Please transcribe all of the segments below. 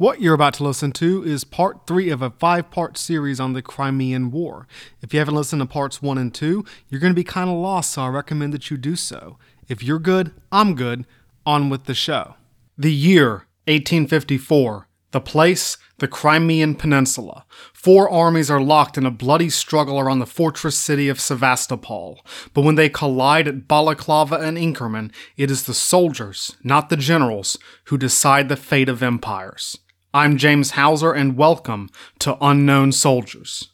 What you're about to listen to is part three of a five part series on the Crimean War. If you haven't listened to parts one and two, you're going to be kind of lost, so I recommend that you do so. If you're good, I'm good. On with the show. The year 1854. The place, the Crimean Peninsula. Four armies are locked in a bloody struggle around the fortress city of Sevastopol. But when they collide at Balaclava and Inkerman, it is the soldiers, not the generals, who decide the fate of empires. I'm James Houser, and welcome to Unknown Soldiers.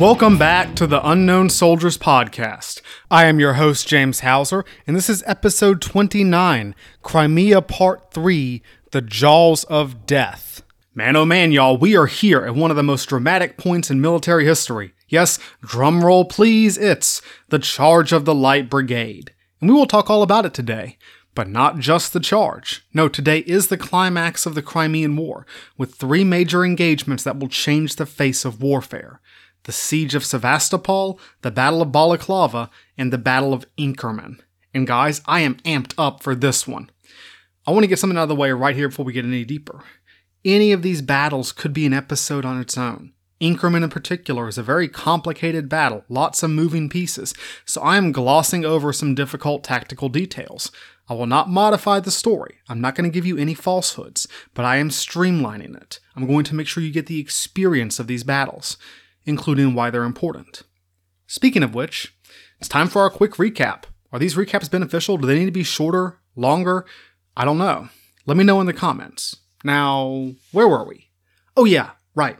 Welcome back to the Unknown Soldiers podcast. I am your host, James Houser, and this is episode 29 Crimea Part 3 The Jaws of Death. Man, oh man, y'all, we are here at one of the most dramatic points in military history. Yes, drumroll please, it's the Charge of the Light Brigade. And we will talk all about it today. But not just the charge. No, today is the climax of the Crimean War, with three major engagements that will change the face of warfare the Siege of Sevastopol, the Battle of Balaclava, and the Battle of Inkerman. And guys, I am amped up for this one. I want to get something out of the way right here before we get any deeper. Any of these battles could be an episode on its own. Inkerman in particular is a very complicated battle, lots of moving pieces, so I am glossing over some difficult tactical details. I will not modify the story. I'm not going to give you any falsehoods, but I am streamlining it. I'm going to make sure you get the experience of these battles including why they're important. Speaking of which, it's time for our quick recap. Are these recaps beneficial? Do they need to be shorter, longer? I don't know. Let me know in the comments. Now, where were we? Oh, yeah, right.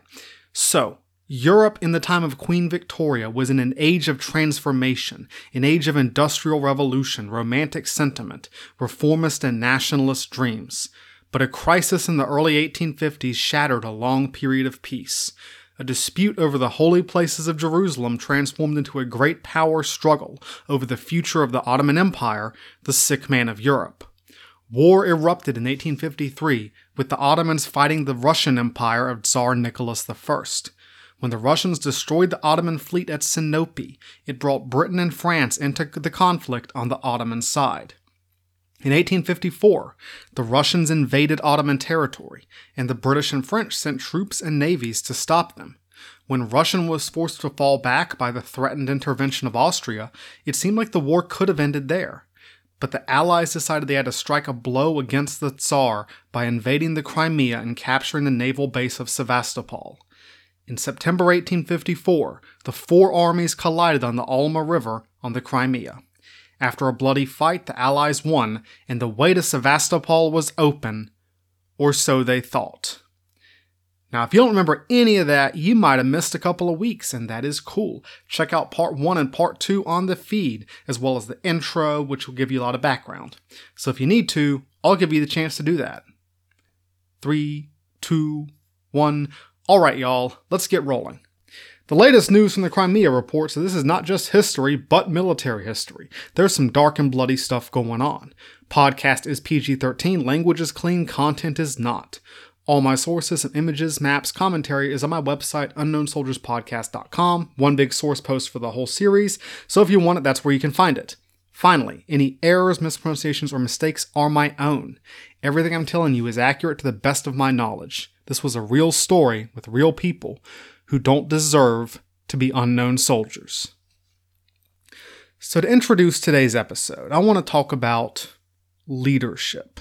So, Europe in the time of Queen Victoria was in an age of transformation, an age of industrial revolution, romantic sentiment, reformist and nationalist dreams. But a crisis in the early 1850s shattered a long period of peace a dispute over the holy places of Jerusalem transformed into a great power struggle over the future of the Ottoman Empire, the sick man of Europe. War erupted in 1853, with the Ottomans fighting the Russian Empire of Tsar Nicholas I. When the Russians destroyed the Ottoman fleet at Sinope, it brought Britain and France into the conflict on the Ottoman side. In 1854, the Russians invaded Ottoman territory, and the British and French sent troops and navies to stop them. When Russian was forced to fall back by the threatened intervention of Austria, it seemed like the war could have ended there. But the Allies decided they had to strike a blow against the Tsar by invading the Crimea and capturing the naval base of Sevastopol. In September 1854, the four armies collided on the Alma River on the Crimea. After a bloody fight, the Allies won, and the way to Sevastopol was open, or so they thought. Now, if you don't remember any of that, you might have missed a couple of weeks, and that is cool. Check out part one and part two on the feed, as well as the intro, which will give you a lot of background. So if you need to, I'll give you the chance to do that. Three, two, one. All right, y'all, let's get rolling. The latest news from the Crimea reports that this is not just history, but military history. There's some dark and bloody stuff going on. Podcast is PG 13, language is clean, content is not. All my sources and images, maps, commentary is on my website, unknownsoldierspodcast.com, one big source post for the whole series, so if you want it, that's where you can find it. Finally, any errors, mispronunciations, or mistakes are my own. Everything I'm telling you is accurate to the best of my knowledge. This was a real story with real people who don't deserve to be unknown soldiers. So, to introduce today's episode, I want to talk about leadership.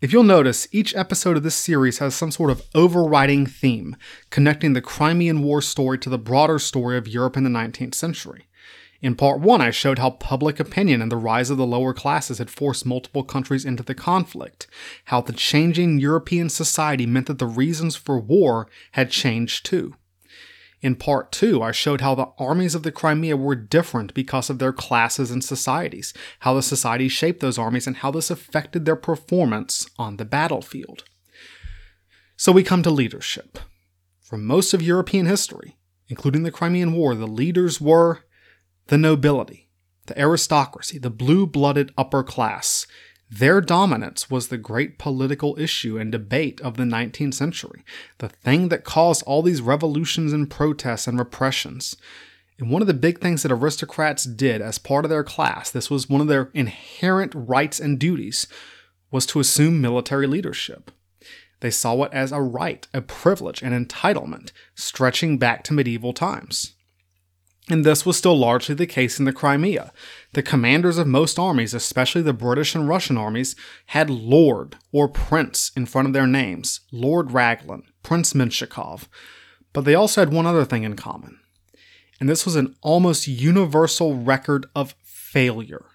If you'll notice, each episode of this series has some sort of overriding theme connecting the Crimean War story to the broader story of Europe in the 19th century. In part 1, I showed how public opinion and the rise of the lower classes had forced multiple countries into the conflict, how the changing European society meant that the reasons for war had changed too. In part two, I showed how the armies of the Crimea were different because of their classes and societies, how the societies shaped those armies, and how this affected their performance on the battlefield. So we come to leadership. For most of European history, including the Crimean War, the leaders were the nobility. the aristocracy, the blue blooded upper class. Their dominance was the great political issue and debate of the 19th century, the thing that caused all these revolutions and protests and repressions. And one of the big things that aristocrats did as part of their class, this was one of their inherent rights and duties, was to assume military leadership. They saw it as a right, a privilege, an entitlement, stretching back to medieval times. And this was still largely the case in the Crimea. The commanders of most armies, especially the British and Russian armies, had Lord or Prince in front of their names Lord Raglan, Prince Menshikov. But they also had one other thing in common, and this was an almost universal record of failure.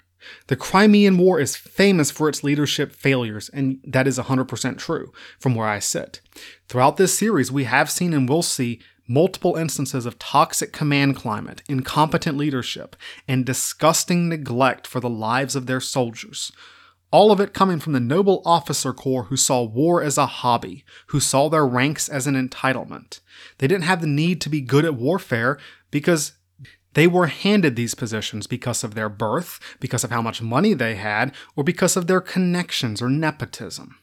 The Crimean War is famous for its leadership failures, and that is 100% true from where I sit. Throughout this series, we have seen and will see multiple instances of toxic command climate, incompetent leadership, and disgusting neglect for the lives of their soldiers. All of it coming from the noble officer corps who saw war as a hobby, who saw their ranks as an entitlement. They didn't have the need to be good at warfare because they were handed these positions because of their birth, because of how much money they had, or because of their connections or nepotism.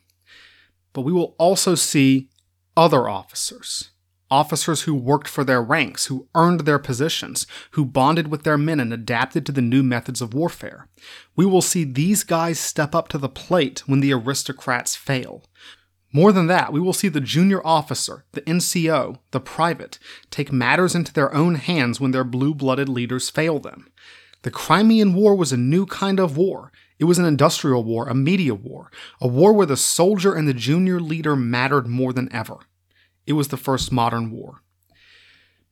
But we will also see other officers. Officers who worked for their ranks, who earned their positions, who bonded with their men and adapted to the new methods of warfare. We will see these guys step up to the plate when the aristocrats fail. More than that, we will see the junior officer, the NCO, the private, take matters into their own hands when their blue blooded leaders fail them. The Crimean War was a new kind of war. It was an industrial war, a media war, a war where the soldier and the junior leader mattered more than ever. It was the first modern war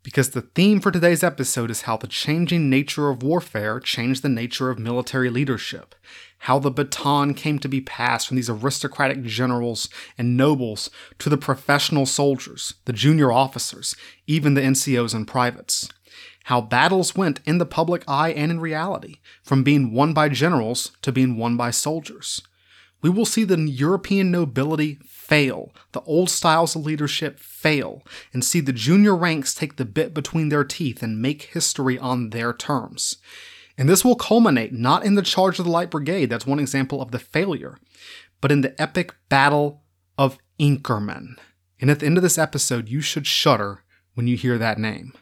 because the theme for today's episode is how the changing nature of warfare changed the nature of military leadership, how the baton came to be passed from these aristocratic generals and nobles to the professional soldiers, the junior officers, even the NCOs and privates. How battles went in the public eye and in reality, from being won by generals to being won by soldiers. We will see the European nobility fail, the old styles of leadership fail, and see the junior ranks take the bit between their teeth and make history on their terms. And this will culminate not in the charge of the Light Brigade, that's one example of the failure, but in the epic battle of Inkerman. And at the end of this episode, you should shudder when you hear that name.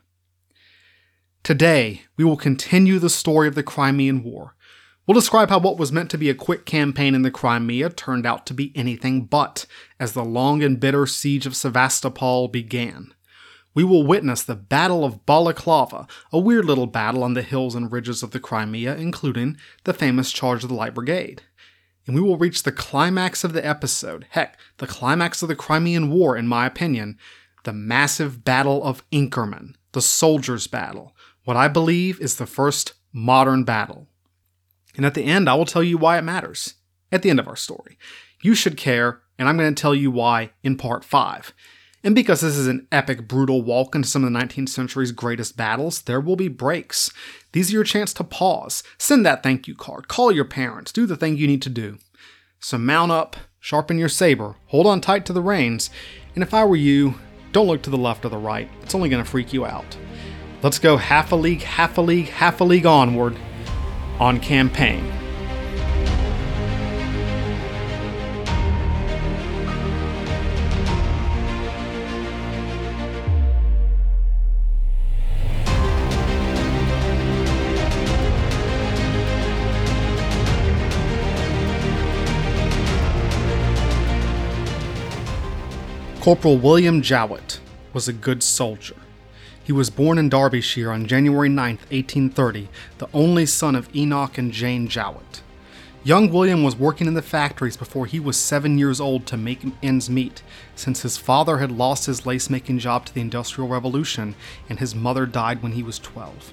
Today, we will continue the story of the Crimean War, We'll describe how what was meant to be a quick campaign in the Crimea turned out to be anything but, as the long and bitter siege of Sevastopol began. We will witness the Battle of Balaclava, a weird little battle on the hills and ridges of the Crimea, including the famous charge of the Light Brigade. And we will reach the climax of the episode, heck, the climax of the Crimean War, in my opinion, the massive Battle of Inkerman, the Soldiers' Battle, what I believe is the first modern battle. And at the end, I will tell you why it matters. At the end of our story. You should care, and I'm going to tell you why in part 5. And because this is an epic, brutal walk into some of the 19th century's greatest battles, there will be breaks. These are your chance to pause, send that thank you card, call your parents, do the thing you need to do. So mount up, sharpen your saber, hold on tight to the reins, and if I were you, don't look to the left or the right. It's only going to freak you out. Let's go half a league, half a league, half a league onward on campaign. Corporal William Jowett was a good soldier. He was born in Derbyshire on January 9, 1830, the only son of Enoch and Jane Jowett. Young William was working in the factories before he was seven years old to make ends meet, since his father had lost his lace making job to the Industrial Revolution and his mother died when he was 12.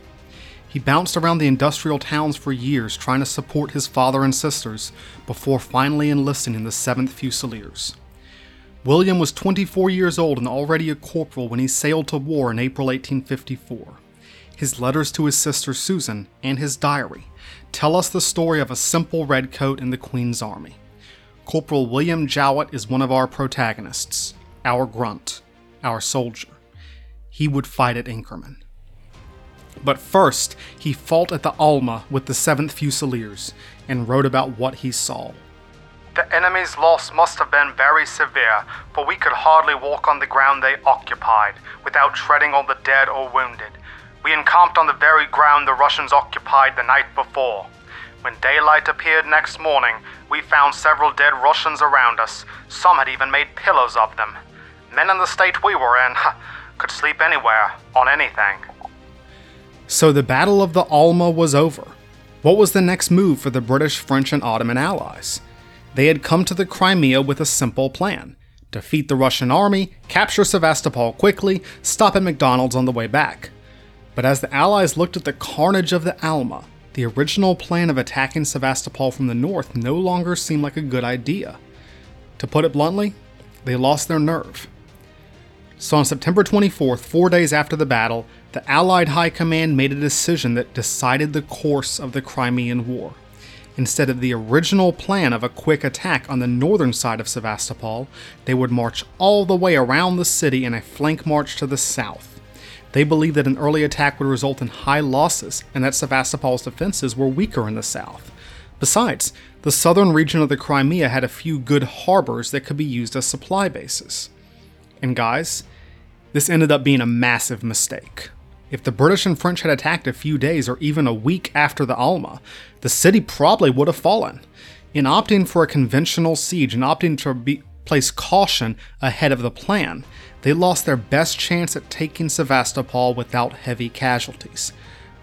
He bounced around the industrial towns for years trying to support his father and sisters before finally enlisting in the 7th Fusiliers. William was 24 years old and already a corporal when he sailed to war in April 1854. His letters to his sister Susan and his diary tell us the story of a simple redcoat in the Queen's Army. Corporal William Jowett is one of our protagonists, our grunt, our soldier. He would fight at Inkerman. But first, he fought at the Alma with the 7th Fusiliers and wrote about what he saw. The enemy's loss must have been very severe, for we could hardly walk on the ground they occupied without treading on the dead or wounded. We encamped on the very ground the Russians occupied the night before. When daylight appeared next morning, we found several dead Russians around us. Some had even made pillows of them. Men in the state we were in could sleep anywhere, on anything. So the Battle of the Alma was over. What was the next move for the British, French, and Ottoman allies? They had come to the Crimea with a simple plan defeat the Russian army, capture Sevastopol quickly, stop at McDonald's on the way back. But as the Allies looked at the carnage of the Alma, the original plan of attacking Sevastopol from the north no longer seemed like a good idea. To put it bluntly, they lost their nerve. So on September 24th, four days after the battle, the Allied High Command made a decision that decided the course of the Crimean War. Instead of the original plan of a quick attack on the northern side of Sevastopol, they would march all the way around the city in a flank march to the south. They believed that an early attack would result in high losses and that Sevastopol's defenses were weaker in the south. Besides, the southern region of the Crimea had a few good harbors that could be used as supply bases. And guys, this ended up being a massive mistake. If the British and French had attacked a few days or even a week after the Alma, the city probably would have fallen. In opting for a conventional siege and opting to be, place caution ahead of the plan, they lost their best chance at taking Sevastopol without heavy casualties.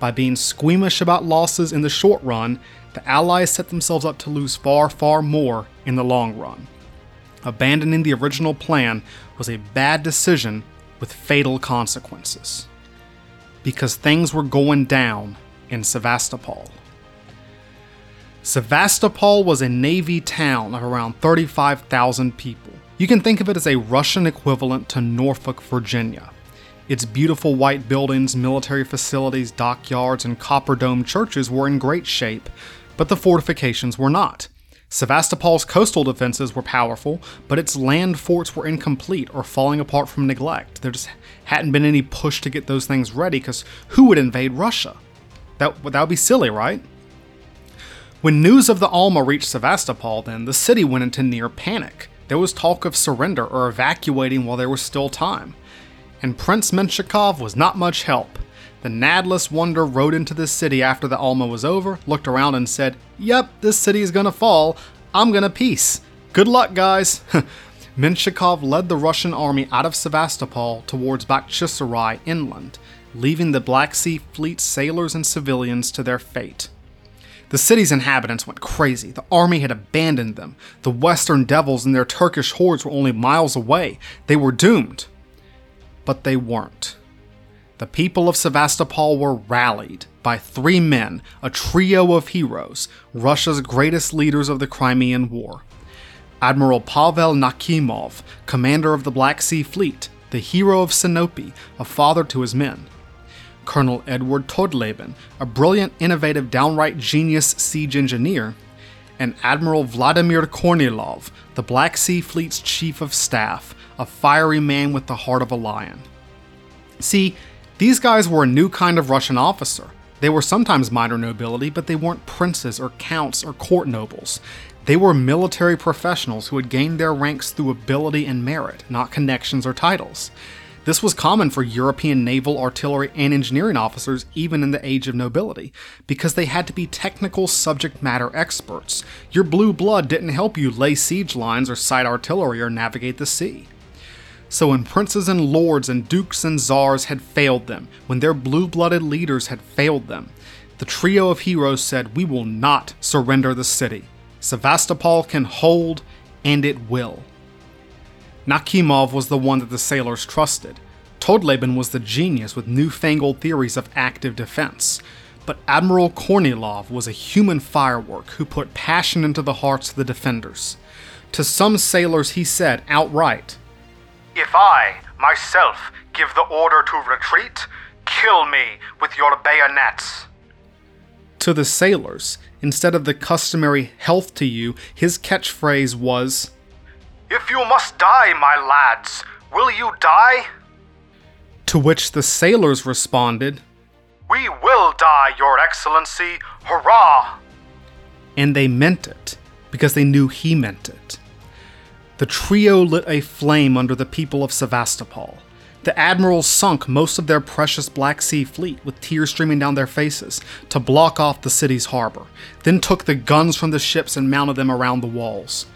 By being squeamish about losses in the short run, the Allies set themselves up to lose far, far more in the long run. Abandoning the original plan was a bad decision with fatal consequences because things were going down in Sevastopol. Sevastopol was a navy town of around 35,000 people. You can think of it as a Russian equivalent to Norfolk, Virginia. Its beautiful white buildings, military facilities, dockyards, and copper dome churches were in great shape, but the fortifications were not. Sevastopol's coastal defenses were powerful, but its land forts were incomplete or falling apart from neglect. There just hadn't been any push to get those things ready because who would invade Russia? That, that would be silly, right? When news of the Alma reached Sevastopol, then, the city went into near panic. There was talk of surrender or evacuating while there was still time. And Prince Menshikov was not much help. The Nadless Wonder rode into the city after the Alma was over, looked around, and said, Yep, this city is gonna fall. I'm gonna peace. Good luck, guys. Menshikov led the Russian army out of Sevastopol towards Bakhchisarai inland, leaving the Black Sea Fleet sailors and civilians to their fate. The city's inhabitants went crazy. The army had abandoned them. The Western Devils and their Turkish hordes were only miles away. They were doomed. But they weren't. The people of Sevastopol were rallied by three men, a trio of heroes, Russia's greatest leaders of the Crimean War. Admiral Pavel Nakhimov, commander of the Black Sea Fleet, the hero of Sinope, a father to his men. Colonel Edward Todleben, a brilliant, innovative, downright genius siege engineer, and Admiral Vladimir Kornilov, the Black Sea Fleet's chief of staff, a fiery man with the heart of a lion. See, these guys were a new kind of Russian officer. They were sometimes minor nobility, but they weren't princes or counts or court nobles. They were military professionals who had gained their ranks through ability and merit, not connections or titles. This was common for European naval, artillery, and engineering officers even in the age of nobility, because they had to be technical subject matter experts. Your blue blood didn't help you lay siege lines or sight artillery or navigate the sea. So when princes and lords and dukes and czars had failed them, when their blue blooded leaders had failed them, the trio of heroes said, We will not surrender the city. Sevastopol can hold, and it will. Nakhimov was the one that the sailors trusted. Todleben was the genius with newfangled theories of active defense. But Admiral Kornilov was a human firework who put passion into the hearts of the defenders. To some sailors, he said outright, if I, myself, give the order to retreat, kill me with your bayonets. To the sailors, instead of the customary health to you, his catchphrase was If you must die, my lads, will you die? To which the sailors responded We will die, Your Excellency! Hurrah! And they meant it, because they knew he meant it. The trio lit a flame under the people of Sevastopol. The admirals sunk most of their precious Black Sea fleet with tears streaming down their faces to block off the city's harbor, then took the guns from the ships and mounted them around the walls.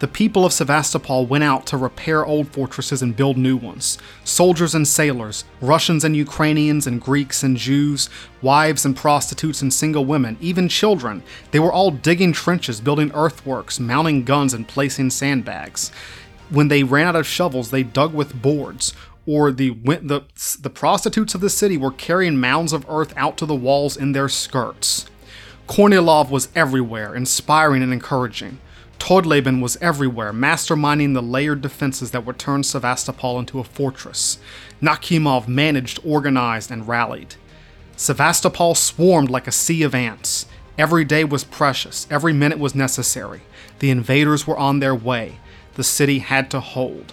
The people of Sevastopol went out to repair old fortresses and build new ones. Soldiers and sailors, Russians and Ukrainians and Greeks and Jews, wives and prostitutes and single women, even children, they were all digging trenches, building earthworks, mounting guns, and placing sandbags. When they ran out of shovels, they dug with boards, or the, the, the prostitutes of the city were carrying mounds of earth out to the walls in their skirts. Kornilov was everywhere, inspiring and encouraging. Todleben was everywhere, masterminding the layered defenses that would turn Sevastopol into a fortress. Nakhimov managed, organized, and rallied. Sevastopol swarmed like a sea of ants. Every day was precious, every minute was necessary. The invaders were on their way. The city had to hold.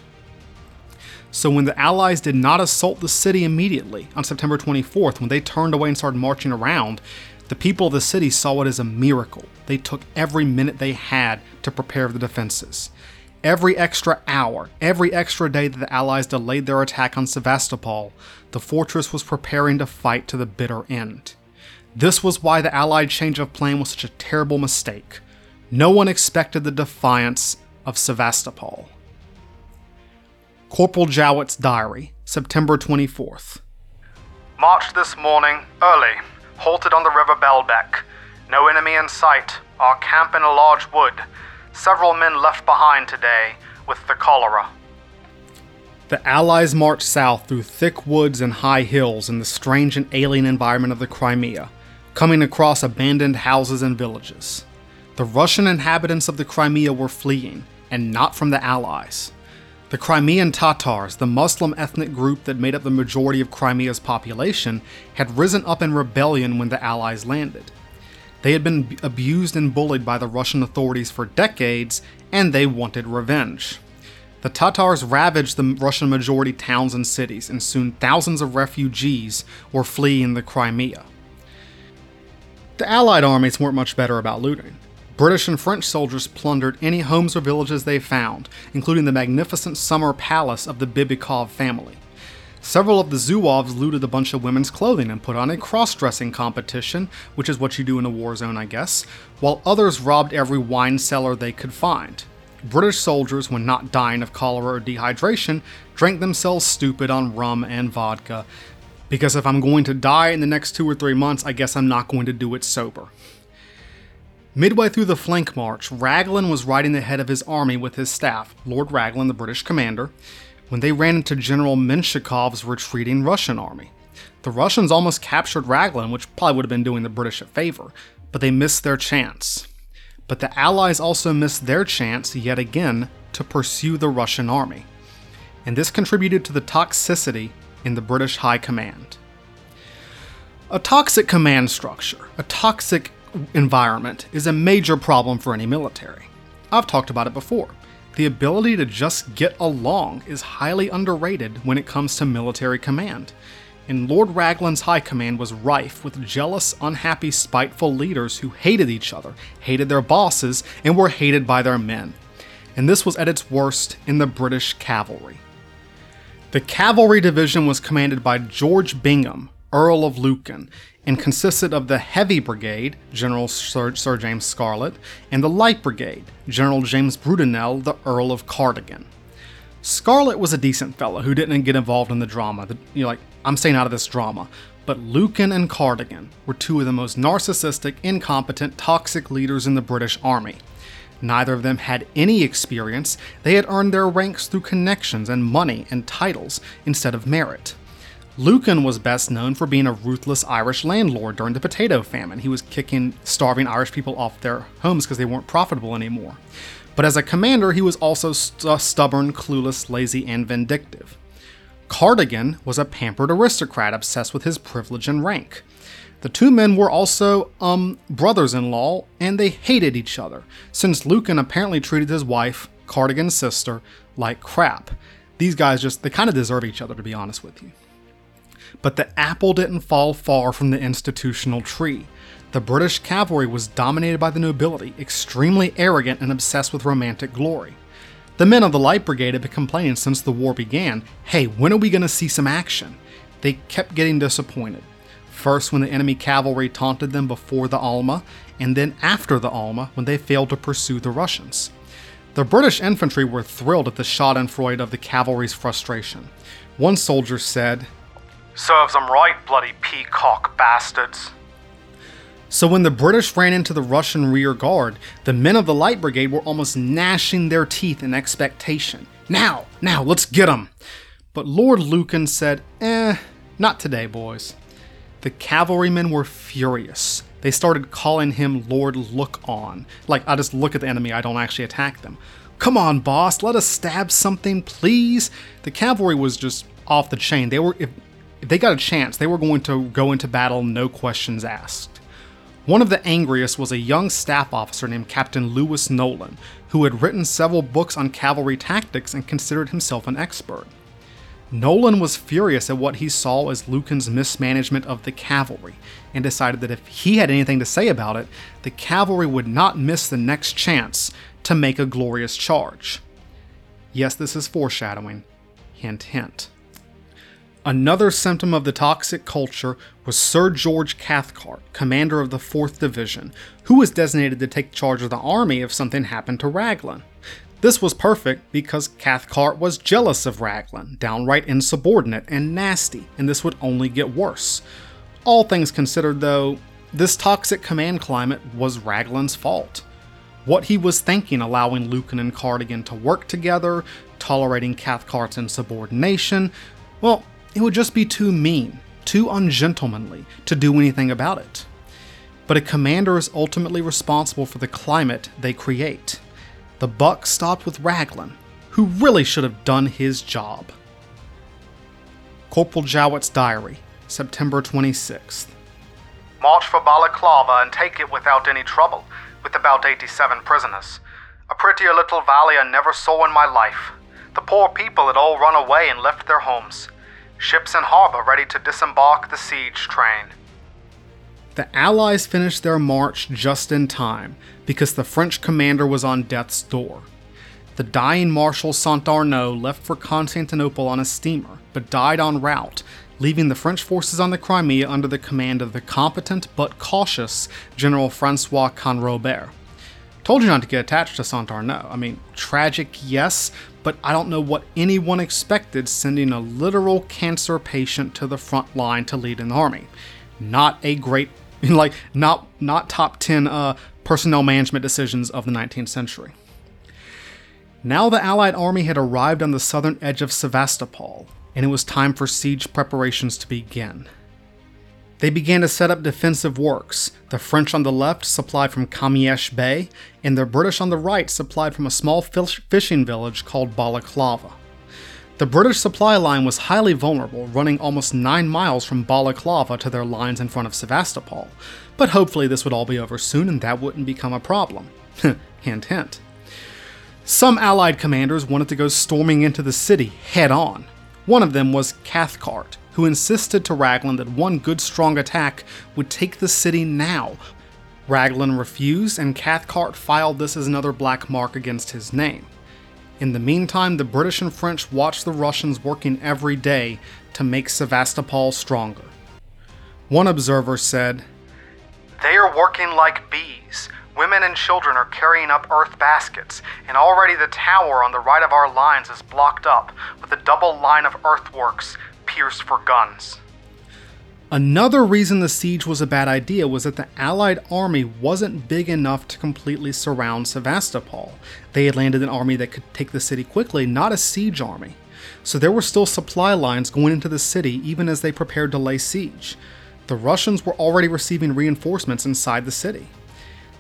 So when the Allies did not assault the city immediately on September 24th, when they turned away and started marching around, the people of the city saw it as a miracle. They took every minute they had to prepare the defenses. Every extra hour, every extra day that the Allies delayed their attack on Sevastopol, the fortress was preparing to fight to the bitter end. This was why the Allied change of plan was such a terrible mistake. No one expected the defiance of Sevastopol. Corporal Jowett's Diary, September 24th. Marched this morning, early, halted on the river Belbek. No enemy in sight, our camp in a large wood. Several men left behind today with the cholera. The Allies marched south through thick woods and high hills in the strange and alien environment of the Crimea, coming across abandoned houses and villages. The Russian inhabitants of the Crimea were fleeing, and not from the Allies. The Crimean Tatars, the Muslim ethnic group that made up the majority of Crimea's population, had risen up in rebellion when the Allies landed. They had been abused and bullied by the Russian authorities for decades, and they wanted revenge. The Tatars ravaged the Russian majority towns and cities, and soon thousands of refugees were fleeing the Crimea. The Allied armies weren't much better about looting. British and French soldiers plundered any homes or villages they found, including the magnificent summer palace of the Bibikov family. Several of the Zouaves looted a bunch of women's clothing and put on a cross dressing competition, which is what you do in a war zone, I guess, while others robbed every wine cellar they could find. British soldiers, when not dying of cholera or dehydration, drank themselves stupid on rum and vodka. Because if I'm going to die in the next two or three months, I guess I'm not going to do it sober. Midway through the flank march, Raglan was riding ahead of his army with his staff, Lord Raglan, the British commander, when they ran into General Menshikov's retreating Russian army. The Russians almost captured Raglan, which probably would have been doing the British a favor, but they missed their chance. But the Allies also missed their chance yet again to pursue the Russian army. And this contributed to the toxicity in the British High Command. A toxic command structure, a toxic environment is a major problem for any military. I've talked about it before. The ability to just get along is highly underrated when it comes to military command. And Lord Raglan's high command was rife with jealous, unhappy, spiteful leaders who hated each other, hated their bosses, and were hated by their men. And this was at its worst in the British cavalry. The cavalry division was commanded by George Bingham, Earl of Lucan, and consisted of the Heavy Brigade, General Sir, Sir, James Scarlett, and the Light Brigade, General James Brudenell, the Earl of Cardigan. Scarlett was a decent fellow who didn't get involved in the drama. The, you know, like, I'm staying out of this drama. But Lucan and Cardigan were two of the most narcissistic, incompetent, toxic leaders in the British Army. Neither of them had any experience, they had earned their ranks through connections and money and titles instead of merit. Lucan was best known for being a ruthless Irish landlord during the potato famine. He was kicking starving Irish people off their homes because they weren't profitable anymore. But as a commander, he was also st- stubborn, clueless, lazy, and vindictive. Cardigan was a pampered aristocrat obsessed with his privilege and rank. The two men were also um, brothers in law, and they hated each other, since Lucan apparently treated his wife, Cardigan's sister, like crap. These guys just, they kind of deserve each other, to be honest with you. But the apple didn't fall far from the institutional tree. The British cavalry was dominated by the nobility, extremely arrogant and obsessed with romantic glory. The men of the Light Brigade had been complaining since the war began hey, when are we going to see some action? They kept getting disappointed. First, when the enemy cavalry taunted them before the Alma, and then after the Alma when they failed to pursue the Russians. The British infantry were thrilled at the schadenfreude of the cavalry's frustration. One soldier said, Serves 'em right, bloody peacock bastards. So when the British ran into the Russian rear guard, the men of the Light Brigade were almost gnashing their teeth in expectation. Now, now, let's get 'em! But Lord Lucan said, eh, not today, boys. The cavalrymen were furious. They started calling him Lord Look On. Like, I just look at the enemy, I don't actually attack them. Come on, boss, let us stab something, please. The cavalry was just off the chain. They were, they got a chance, they were going to go into battle, no questions asked. One of the angriest was a young staff officer named Captain Louis Nolan, who had written several books on cavalry tactics and considered himself an expert. Nolan was furious at what he saw as Lucan's mismanagement of the cavalry and decided that if he had anything to say about it, the cavalry would not miss the next chance to make a glorious charge. Yes, this is foreshadowing. Hint, hint. Another symptom of the toxic culture was Sir George Cathcart, commander of the 4th Division, who was designated to take charge of the army if something happened to Raglan. This was perfect because Cathcart was jealous of Raglan, downright insubordinate and nasty, and this would only get worse. All things considered, though, this toxic command climate was Raglan's fault. What he was thinking allowing Lucan and Cardigan to work together, tolerating Cathcart's insubordination, well, it would just be too mean, too ungentlemanly to do anything about it. But a commander is ultimately responsible for the climate they create the buck stopped with Raglan, who really should have done his job. Corporal Jowett's Diary, September 26th. March for Balaclava and take it without any trouble, with about 87 prisoners. A prettier little valley I never saw in my life. The poor people had all run away and left their homes. Ships in harbor ready to disembark the siege train. The Allies finished their march just in time because the French commander was on death's door. The dying Marshal Saint Arnaud left for Constantinople on a steamer, but died en route, leaving the French forces on the Crimea under the command of the competent but cautious General Francois Canrobert. Told you not to get attached to Saint Arnaud. I mean, tragic, yes, but I don't know what anyone expected sending a literal cancer patient to the front line to lead an army. Not a great like not not top 10 uh, personnel management decisions of the 19th century. Now the Allied army had arrived on the southern edge of Sevastopol, and it was time for siege preparations to begin. They began to set up defensive works, the French on the left supplied from Kamiesh Bay, and the British on the right supplied from a small fish- fishing village called Balaclava. The British supply line was highly vulnerable, running almost 9 miles from Balaclava to their lines in front of Sevastopol, but hopefully this would all be over soon and that wouldn't become a problem. hint, hint. Some Allied commanders wanted to go storming into the city head on. One of them was Cathcart, who insisted to Raglan that one good strong attack would take the city now. Raglan refused, and Cathcart filed this as another black mark against his name. In the meantime, the British and French watched the Russians working every day to make Sevastopol stronger. One observer said, They are working like bees. Women and children are carrying up earth baskets, and already the tower on the right of our lines is blocked up with a double line of earthworks pierced for guns. Another reason the siege was a bad idea was that the Allied army wasn't big enough to completely surround Sevastopol. They had landed an army that could take the city quickly, not a siege army. So there were still supply lines going into the city even as they prepared to lay siege. The Russians were already receiving reinforcements inside the city.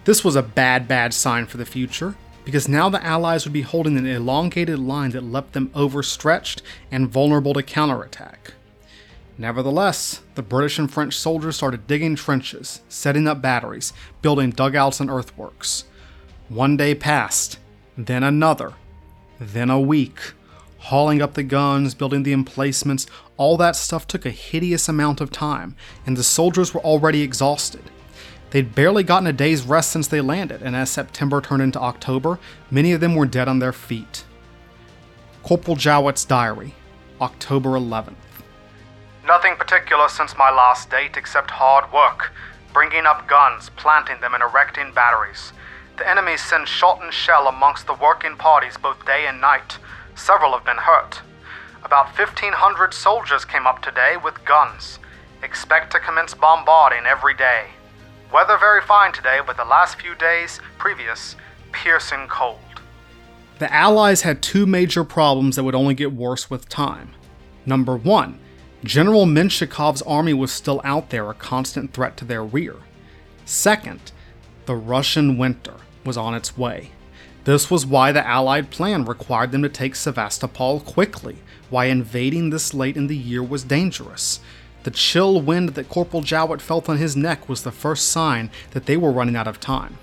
This was a bad, bad sign for the future, because now the Allies would be holding an elongated line that left them overstretched and vulnerable to counterattack. Nevertheless, the British and French soldiers started digging trenches, setting up batteries, building dugouts and earthworks. One day passed, then another, then a week. Hauling up the guns, building the emplacements, all that stuff took a hideous amount of time, and the soldiers were already exhausted. They'd barely gotten a day's rest since they landed, and as September turned into October, many of them were dead on their feet. Corporal Jowett's Diary, October 11th. Nothing particular since my last date except hard work, bringing up guns, planting them, and erecting batteries. The enemy send shot and shell amongst the working parties both day and night. Several have been hurt. About 1,500 soldiers came up today with guns. Expect to commence bombarding every day. Weather very fine today, but the last few days previous, piercing cold. The Allies had two major problems that would only get worse with time. Number one, General Menshikov's army was still out there, a constant threat to their rear. Second, the Russian winter was on its way. This was why the Allied plan required them to take Sevastopol quickly, why invading this late in the year was dangerous. The chill wind that Corporal Jowett felt on his neck was the first sign that they were running out of time.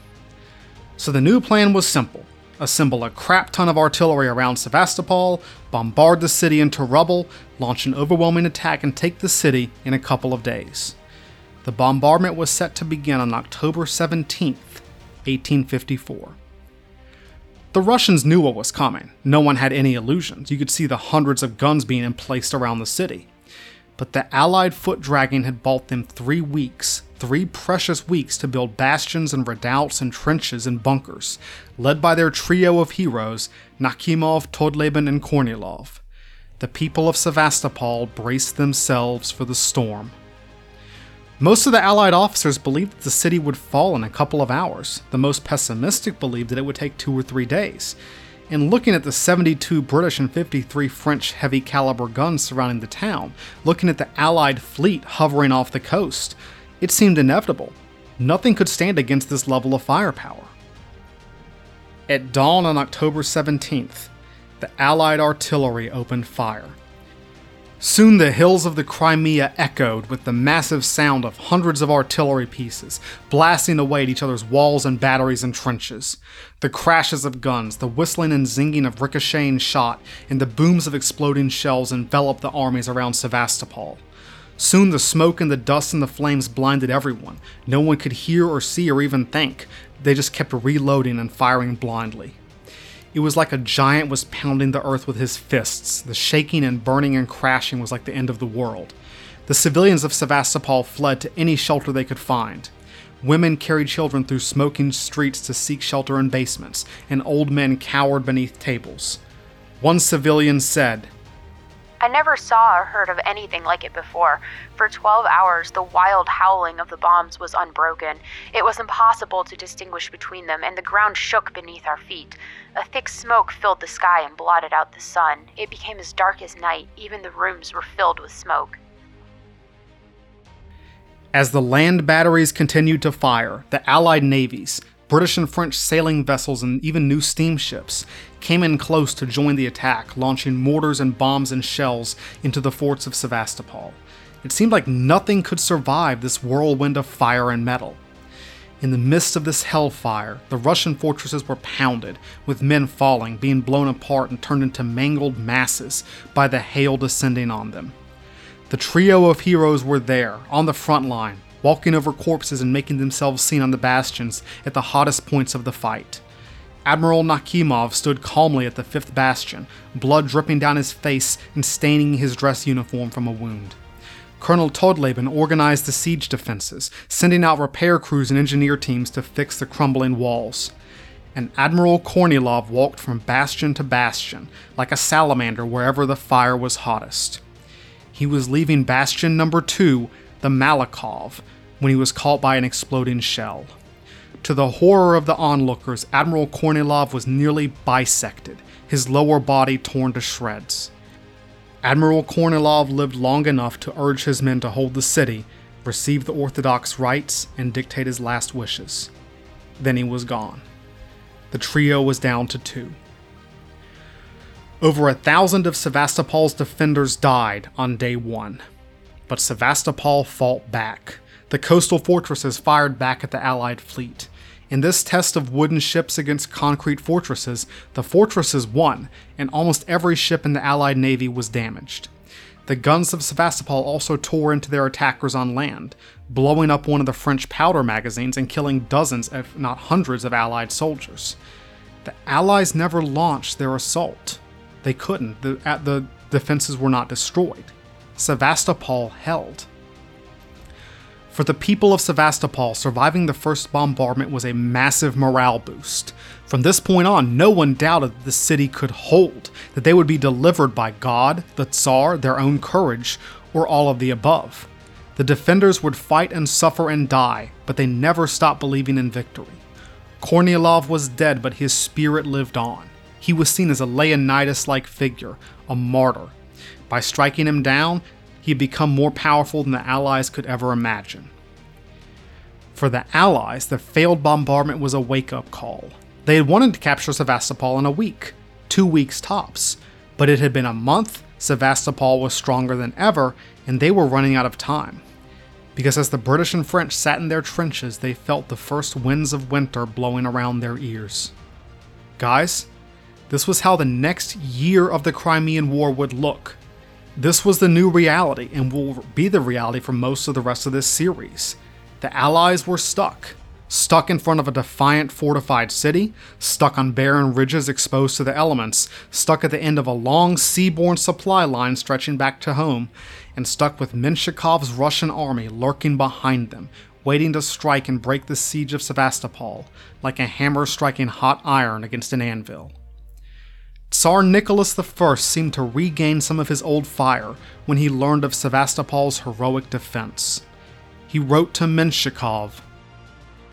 So the new plan was simple assemble a crap ton of artillery around Sevastopol, bombard the city into rubble, launch an overwhelming attack, and take the city in a couple of days. The bombardment was set to begin on October 17, 1854. The Russians knew what was coming. No one had any illusions. You could see the hundreds of guns being emplaced around the city. But the Allied foot dragging had bought them three weeks, three precious weeks to build bastions and redoubts and trenches and bunkers, led by their trio of heroes, Nakhimov, Todleben, and Kornilov. The people of Sevastopol braced themselves for the storm. Most of the Allied officers believed that the city would fall in a couple of hours. The most pessimistic believed that it would take two or three days. And looking at the 72 British and 53 French heavy caliber guns surrounding the town, looking at the Allied fleet hovering off the coast, it seemed inevitable. Nothing could stand against this level of firepower. At dawn on October 17th, the Allied artillery opened fire. Soon the hills of the Crimea echoed with the massive sound of hundreds of artillery pieces blasting away at each other's walls and batteries and trenches. The crashes of guns, the whistling and zinging of ricocheting shot, and the booms of exploding shells enveloped the armies around Sevastopol. Soon the smoke and the dust and the flames blinded everyone. No one could hear or see or even think. They just kept reloading and firing blindly. It was like a giant was pounding the earth with his fists. The shaking and burning and crashing was like the end of the world. The civilians of Sevastopol fled to any shelter they could find. Women carried children through smoking streets to seek shelter in basements, and old men cowered beneath tables. One civilian said, I never saw or heard of anything like it before. For 12 hours, the wild howling of the bombs was unbroken. It was impossible to distinguish between them, and the ground shook beneath our feet. A thick smoke filled the sky and blotted out the sun. It became as dark as night. Even the rooms were filled with smoke. As the land batteries continued to fire, the Allied navies, British and French sailing vessels and even new steamships came in close to join the attack, launching mortars and bombs and shells into the forts of Sevastopol. It seemed like nothing could survive this whirlwind of fire and metal. In the midst of this hellfire, the Russian fortresses were pounded, with men falling, being blown apart, and turned into mangled masses by the hail descending on them. The trio of heroes were there, on the front line, walking over corpses and making themselves seen on the bastions at the hottest points of the fight. Admiral Nakhimov stood calmly at the fifth bastion, blood dripping down his face and staining his dress uniform from a wound. Colonel Todleben organized the siege defenses, sending out repair crews and engineer teams to fix the crumbling walls. And Admiral Kornilov walked from bastion to bastion, like a salamander wherever the fire was hottest. He was leaving bastion number two the Malakhov, when he was caught by an exploding shell. To the horror of the onlookers, Admiral Kornilov was nearly bisected, his lower body torn to shreds. Admiral Kornilov lived long enough to urge his men to hold the city, receive the Orthodox rites, and dictate his last wishes. Then he was gone. The trio was down to two. Over a thousand of Sevastopol's defenders died on day one. But Sevastopol fought back. The coastal fortresses fired back at the Allied fleet. In this test of wooden ships against concrete fortresses, the fortresses won, and almost every ship in the Allied Navy was damaged. The guns of Sevastopol also tore into their attackers on land, blowing up one of the French powder magazines and killing dozens, if not hundreds, of Allied soldiers. The Allies never launched their assault. They couldn't. The, the defenses were not destroyed. Sevastopol held. For the people of Sevastopol, surviving the first bombardment was a massive morale boost. From this point on, no one doubted that the city could hold, that they would be delivered by God, the Tsar, their own courage, or all of the above. The defenders would fight and suffer and die, but they never stopped believing in victory. Kornilov was dead, but his spirit lived on. He was seen as a Leonidas like figure, a martyr. By striking him down, he had become more powerful than the Allies could ever imagine. For the Allies, the failed bombardment was a wake up call. They had wanted to capture Sevastopol in a week, two weeks tops, but it had been a month, Sevastopol was stronger than ever, and they were running out of time. Because as the British and French sat in their trenches, they felt the first winds of winter blowing around their ears. Guys, this was how the next year of the Crimean War would look. This was the new reality and will be the reality for most of the rest of this series. The Allies were stuck. Stuck in front of a defiant fortified city, stuck on barren ridges exposed to the elements, stuck at the end of a long seaborne supply line stretching back to home, and stuck with Menshikov's Russian army lurking behind them, waiting to strike and break the siege of Sevastopol, like a hammer striking hot iron against an anvil. Tsar Nicholas I seemed to regain some of his old fire when he learned of Sevastopol's heroic defense. He wrote to Menshikov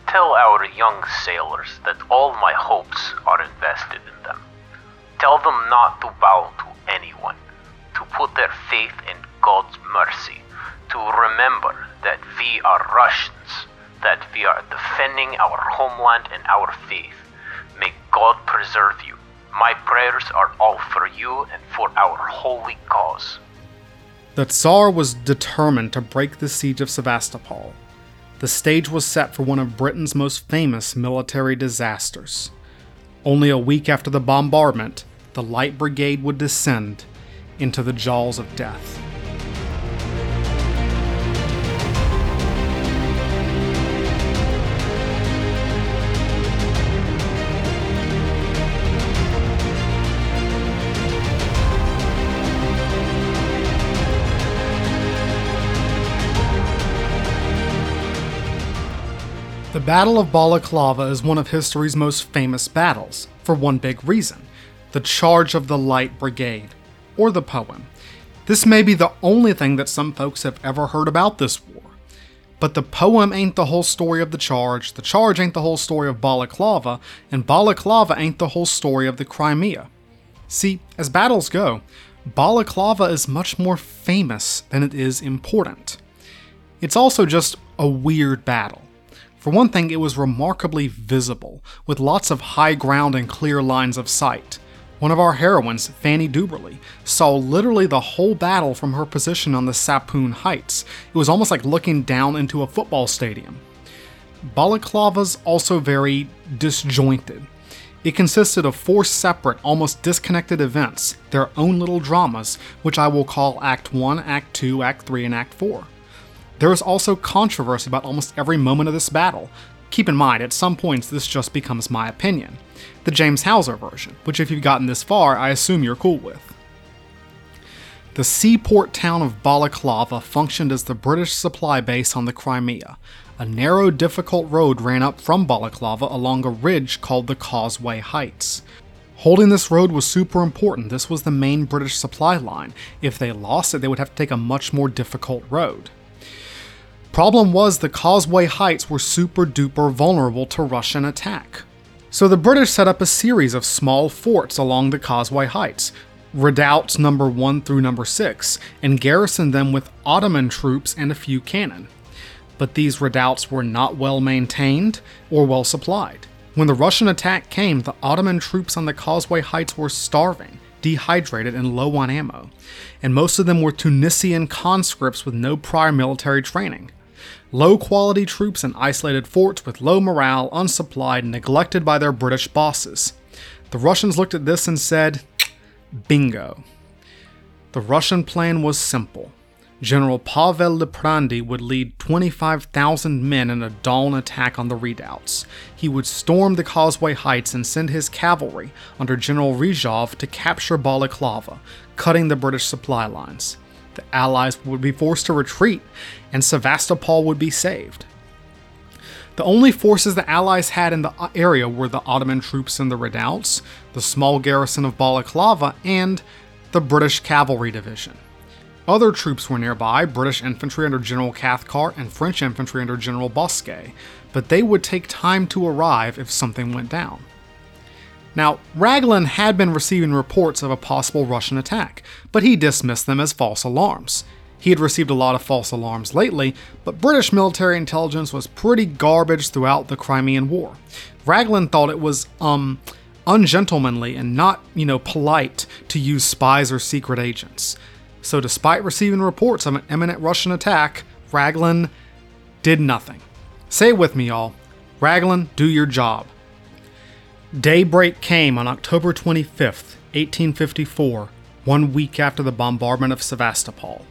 Tell our young sailors that all my hopes are invested in them. Tell them not to bow to anyone, to put their faith in God's mercy, to remember that we are Russians, that we are defending our homeland and our faith. May God preserve you my prayers are all for you and for our holy cause. The Tsar was determined to break the siege of Sevastopol. The stage was set for one of Britain's most famous military disasters. Only a week after the bombardment, the Light Brigade would descend into the jaws of death. Battle of Balaclava is one of history's most famous battles, for one big reason the Charge of the Light Brigade, or the poem. This may be the only thing that some folks have ever heard about this war. But the poem ain't the whole story of the charge, the charge ain't the whole story of Balaclava, and Balaclava ain't the whole story of the Crimea. See, as battles go, Balaclava is much more famous than it is important. It's also just a weird battle. For one thing, it was remarkably visible, with lots of high ground and clear lines of sight. One of our heroines, Fanny Duberly, saw literally the whole battle from her position on the Sapoune Heights. It was almost like looking down into a football stadium. Balaclava's also very disjointed. It consisted of four separate, almost disconnected events, their own little dramas, which I will call Act 1, Act 2, Act 3, and Act 4. There is also controversy about almost every moment of this battle. Keep in mind, at some points this just becomes my opinion. The James Houser version, which if you've gotten this far, I assume you're cool with. The seaport town of Balaclava functioned as the British supply base on the Crimea. A narrow, difficult road ran up from Balaclava along a ridge called the Causeway Heights. Holding this road was super important. This was the main British supply line. If they lost it, they would have to take a much more difficult road. Problem was the Causeway Heights were super duper vulnerable to Russian attack. So the British set up a series of small forts along the Causeway Heights, redoubts number 1 through number 6, and garrisoned them with Ottoman troops and a few cannon. But these redoubts were not well maintained or well supplied. When the Russian attack came, the Ottoman troops on the Causeway Heights were starving, dehydrated, and low on ammo, and most of them were Tunisian conscripts with no prior military training. Low quality troops in isolated forts with low morale, unsupplied, neglected by their British bosses. The Russians looked at this and said, Bingo. The Russian plan was simple. General Pavel Liprandi would lead 25,000 men in a dawn attack on the redoubts. He would storm the Causeway Heights and send his cavalry under General Ryzhov to capture Balaclava, cutting the British supply lines. The Allies would be forced to retreat, and Sevastopol would be saved. The only forces the Allies had in the uh, area were the Ottoman troops in the redoubts, the small garrison of Balaclava, and the British Cavalry Division. Other troops were nearby, British infantry under General Cathcart and French infantry under General Bosquet, but they would take time to arrive if something went down. Now, Raglan had been receiving reports of a possible Russian attack, but he dismissed them as false alarms. He had received a lot of false alarms lately, but British military intelligence was pretty garbage throughout the Crimean War. Raglan thought it was, um, ungentlemanly and not, you know, polite to use spies or secret agents. So, despite receiving reports of an imminent Russian attack, Raglan did nothing. Say with me, y'all. Raglan, do your job. Daybreak came on October 25th, 1854, one week after the bombardment of Sevastopol.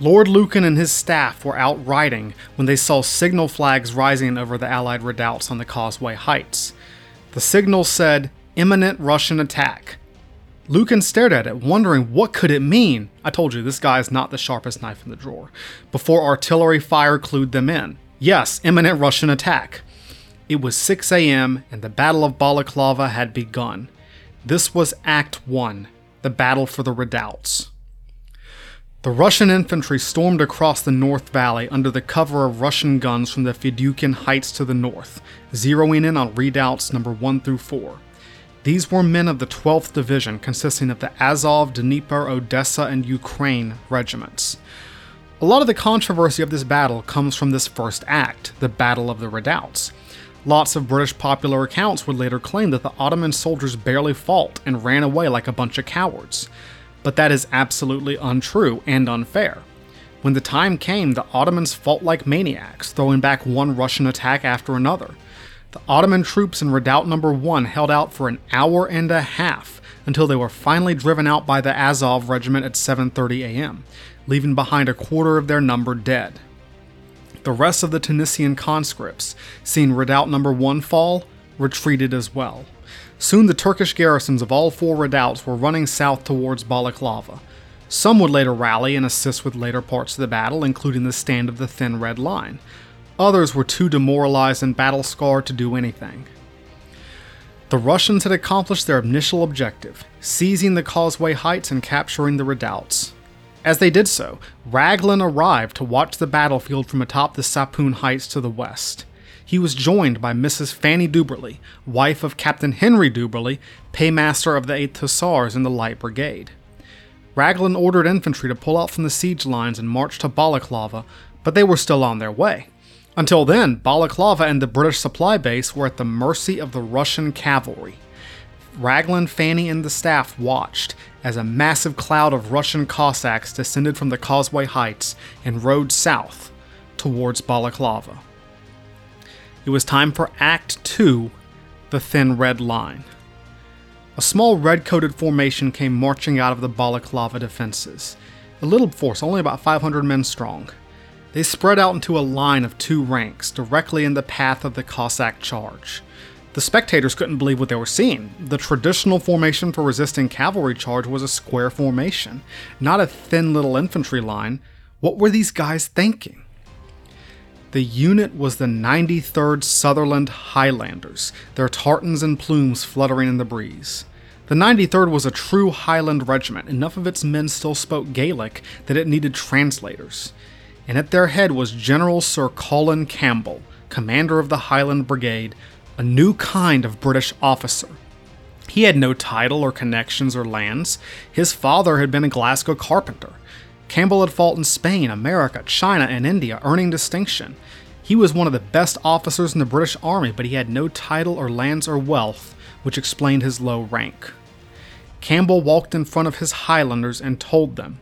Lord Lucan and his staff were out riding when they saw signal flags rising over the Allied redoubts on the Causeway Heights. The signal said, imminent Russian attack. Lucan stared at it, wondering what could it mean. I told you, this guy is not the sharpest knife in the drawer. Before artillery fire clued them in. Yes, imminent Russian attack. It was 6 a.m., and the Battle of Balaclava had begun. This was Act 1, the battle for the redoubts. The Russian infantry stormed across the North Valley under the cover of Russian guns from the Fedyukhin Heights to the north, zeroing in on redoubts number 1 through 4. These were men of the 12th Division, consisting of the Azov, Dnieper, Odessa, and Ukraine regiments. A lot of the controversy of this battle comes from this first act, the Battle of the Redoubts. Lots of British popular accounts would later claim that the Ottoman soldiers barely fought and ran away like a bunch of cowards. But that is absolutely untrue and unfair. When the time came, the Ottomans fought like maniacs, throwing back one Russian attack after another. The Ottoman troops in Redoubt Number 1 held out for an hour and a half until they were finally driven out by the Azov regiment at 7:30 a.m., leaving behind a quarter of their number dead. The rest of the Tunisian conscripts, seeing Redoubt Number 1 fall, retreated as well. Soon the Turkish garrisons of all four redoubts were running south towards Balaclava. Some would later rally and assist with later parts of the battle, including the stand of the Thin Red Line. Others were too demoralized and battle scarred to do anything. The Russians had accomplished their initial objective, seizing the Causeway Heights and capturing the redoubts. As they did so, Raglan arrived to watch the battlefield from atop the Sapoune Heights to the west. He was joined by Mrs. Fanny Duberly, wife of Captain Henry Duberly, paymaster of the 8th Hussars in the Light Brigade. Raglan ordered infantry to pull out from the siege lines and march to Balaclava, but they were still on their way. Until then, Balaclava and the British supply base were at the mercy of the Russian cavalry. Raglan, Fanny, and the staff watched as a massive cloud of Russian Cossacks descended from the Causeway Heights and rode south towards Balaclava. It was time for Act 2 The Thin Red Line. A small red coated formation came marching out of the Balaclava defenses. A little force, only about 500 men strong. They spread out into a line of two ranks, directly in the path of the Cossack charge. The spectators couldn't believe what they were seeing. The traditional formation for resisting cavalry charge was a square formation, not a thin little infantry line. What were these guys thinking? The unit was the 93rd Sutherland Highlanders, their tartans and plumes fluttering in the breeze. The 93rd was a true Highland regiment. Enough of its men still spoke Gaelic that it needed translators and at their head was General Sir Colin Campbell, commander of the Highland Brigade, a new kind of British officer. He had no title or connections or lands. His father had been a Glasgow carpenter. Campbell had fought in Spain, America, China, and India, earning distinction. He was one of the best officers in the British Army, but he had no title or lands or wealth, which explained his low rank. Campbell walked in front of his Highlanders and told them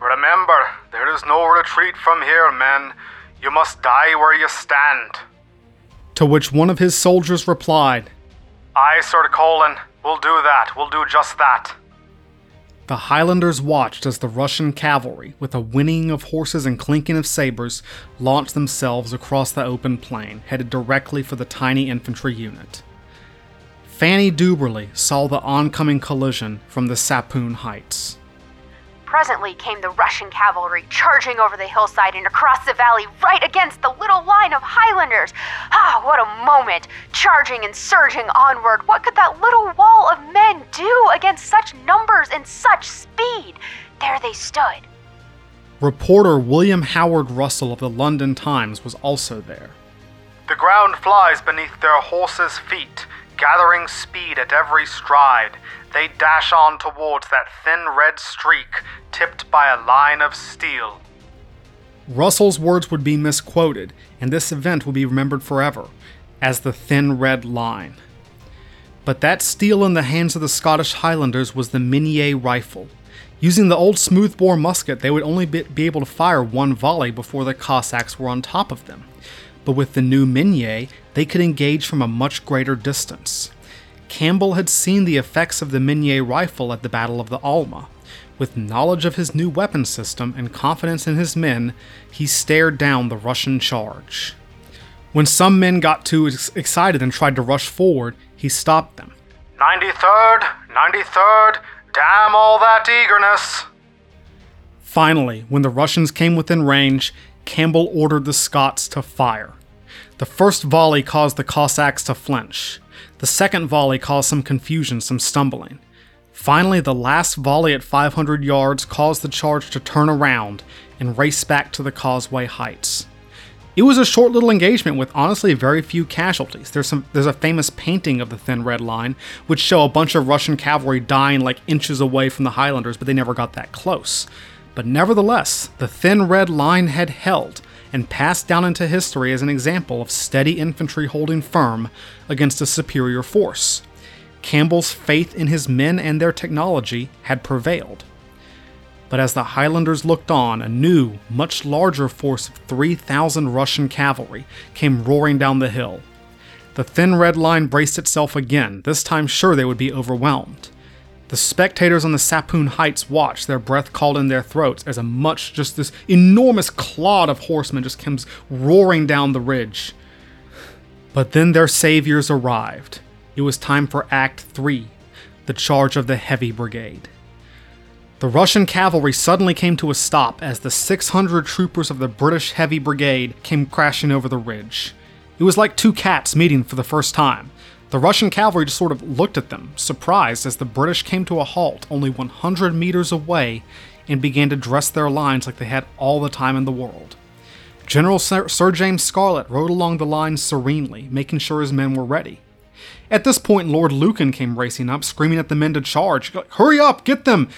Remember, there is no retreat from here, men. You must die where you stand. To which one of his soldiers replied, Aye, Sir Colin, we'll do that. We'll do just that. The Highlanders watched as the Russian cavalry, with a whinnying of horses and clinking of sabers, launched themselves across the open plain, headed directly for the tiny infantry unit. Fanny Duberly saw the oncoming collision from the Sapoune Heights. Presently came the Russian cavalry charging over the hillside and across the valley right against the little line of Highlanders. Ah, what a moment! Charging and surging onward. What could that little wall of men do against such numbers and such speed? There they stood. Reporter William Howard Russell of the London Times was also there. The ground flies beneath their horses' feet, gathering speed at every stride. They dash on towards that thin red streak tipped by a line of steel. Russell's words would be misquoted, and this event would be remembered forever as the thin red line. But that steel in the hands of the Scottish Highlanders was the Minié rifle. Using the old smoothbore musket, they would only be able to fire one volley before the Cossacks were on top of them. But with the new Minié, they could engage from a much greater distance. Campbell had seen the effects of the Minié rifle at the Battle of the Alma. With knowledge of his new weapon system and confidence in his men, he stared down the Russian charge. When some men got too ex- excited and tried to rush forward, he stopped them. 93rd, 93rd, damn all that eagerness. Finally, when the Russians came within range, Campbell ordered the Scots to fire. The first volley caused the Cossacks to flinch. The second volley caused some confusion, some stumbling. Finally, the last volley at 500 yards caused the charge to turn around and race back to the causeway heights. It was a short little engagement with honestly very few casualties. There's some there's a famous painting of the thin red line which show a bunch of Russian cavalry dying like inches away from the Highlanders, but they never got that close. But nevertheless, the thin red line had held, and passed down into history as an example of steady infantry holding firm against a superior force. Campbell's faith in his men and their technology had prevailed. But as the Highlanders looked on, a new, much larger force of 3,000 Russian cavalry came roaring down the hill. The thin red line braced itself again, this time sure they would be overwhelmed. The spectators on the Sapoune Heights watched, their breath called in their throats as a much, just this enormous clod of horsemen just comes roaring down the ridge. But then their saviors arrived. It was time for Act 3 the charge of the Heavy Brigade. The Russian cavalry suddenly came to a stop as the 600 troopers of the British Heavy Brigade came crashing over the ridge. It was like two cats meeting for the first time. The Russian cavalry just sort of looked at them, surprised, as the British came to a halt only 100 meters away and began to dress their lines like they had all the time in the world. General Sir, Sir James Scarlett rode along the lines serenely, making sure his men were ready. At this point, Lord Lucan came racing up, screaming at the men to charge. Hurry up, get them!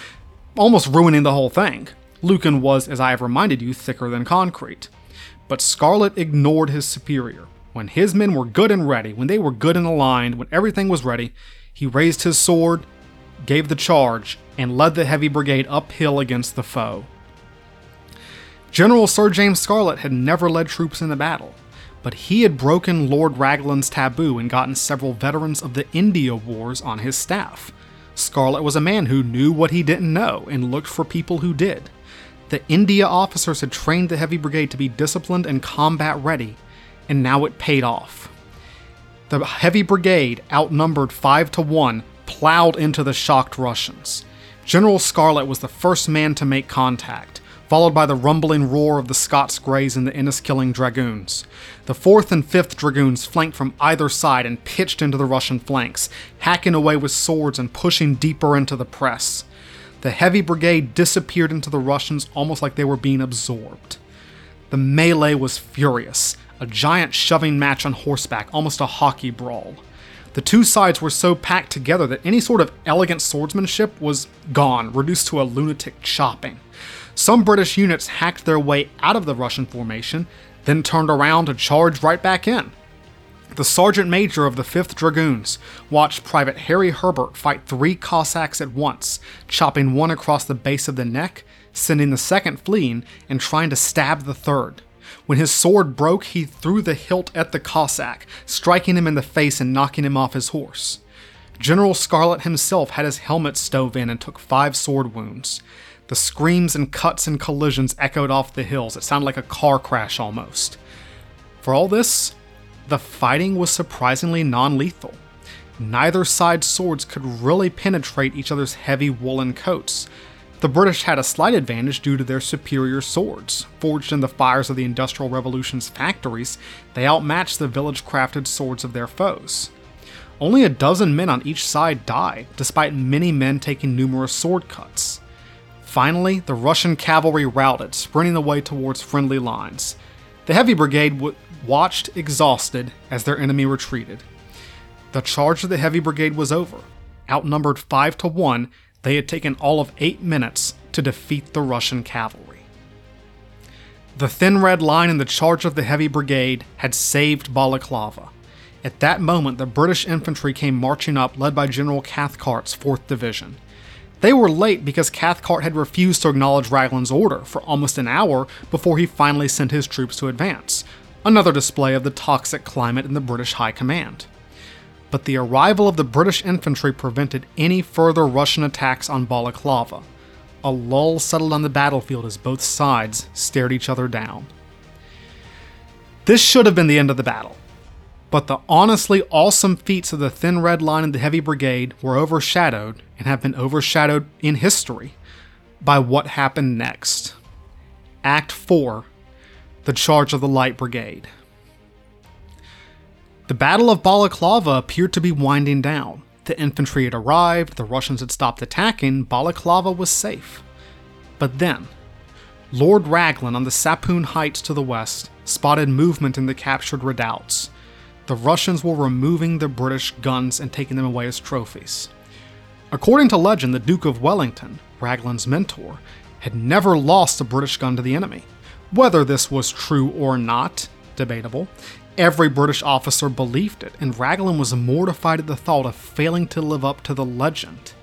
Almost ruining the whole thing. Lucan was, as I have reminded you, thicker than concrete. But Scarlett ignored his superior. When his men were good and ready, when they were good and aligned, when everything was ready, he raised his sword, gave the charge, and led the heavy brigade uphill against the foe. General Sir James Scarlett had never led troops in a battle, but he had broken Lord Raglan's taboo and gotten several veterans of the India Wars on his staff. Scarlett was a man who knew what he didn't know and looked for people who did. The India officers had trained the heavy brigade to be disciplined and combat ready, and now it paid off. The heavy brigade, outnumbered 5 to 1, plowed into the shocked Russians. General Scarlett was the first man to make contact, followed by the rumbling roar of the Scots Greys and the Inniskilling Dragoons. The 4th and 5th Dragoons flanked from either side and pitched into the Russian flanks, hacking away with swords and pushing deeper into the press. The heavy brigade disappeared into the Russians almost like they were being absorbed. The melee was furious, a giant shoving match on horseback, almost a hockey brawl. The two sides were so packed together that any sort of elegant swordsmanship was gone, reduced to a lunatic chopping. Some British units hacked their way out of the Russian formation, then turned around to charge right back in. The sergeant major of the 5th Dragoons watched Private Harry Herbert fight three Cossacks at once, chopping one across the base of the neck, sending the second fleeing, and trying to stab the third. When his sword broke, he threw the hilt at the Cossack, striking him in the face and knocking him off his horse. General Scarlett himself had his helmet stove in and took five sword wounds. The screams and cuts and collisions echoed off the hills. It sounded like a car crash almost. For all this, the fighting was surprisingly non lethal. Neither side's swords could really penetrate each other's heavy woolen coats. The British had a slight advantage due to their superior swords. Forged in the fires of the Industrial Revolution's factories, they outmatched the village crafted swords of their foes. Only a dozen men on each side died, despite many men taking numerous sword cuts. Finally, the Russian cavalry routed, sprinting away towards friendly lines. The Heavy Brigade w- watched exhausted as their enemy retreated. The charge of the Heavy Brigade was over. Outnumbered 5 to 1, they had taken all of 8 minutes to defeat the Russian cavalry. The Thin Red Line in the charge of the Heavy Brigade had saved Balaclava. At that moment, the British infantry came marching up, led by General Cathcart's 4th Division. They were late because Cathcart had refused to acknowledge Raglan's order for almost an hour before he finally sent his troops to advance, another display of the toxic climate in the British High Command but the arrival of the British infantry prevented any further Russian attacks on Balaclava. A lull settled on the battlefield as both sides stared each other down. This should have been the end of the battle, but the honestly awesome feats of the Thin Red Line and the Heavy Brigade were overshadowed, and have been overshadowed in history, by what happened next. Act 4 The Charge of the Light Brigade. The Battle of Balaclava appeared to be winding down. The infantry had arrived, the Russians had stopped attacking, Balaclava was safe. But then, Lord Raglan on the Sapoune Heights to the west spotted movement in the captured redoubts. The Russians were removing the British guns and taking them away as trophies. According to legend, the Duke of Wellington, Raglan's mentor, had never lost a British gun to the enemy. Whether this was true or not, debatable, Every British officer believed it, and Raglan was mortified at the thought of failing to live up to the legend.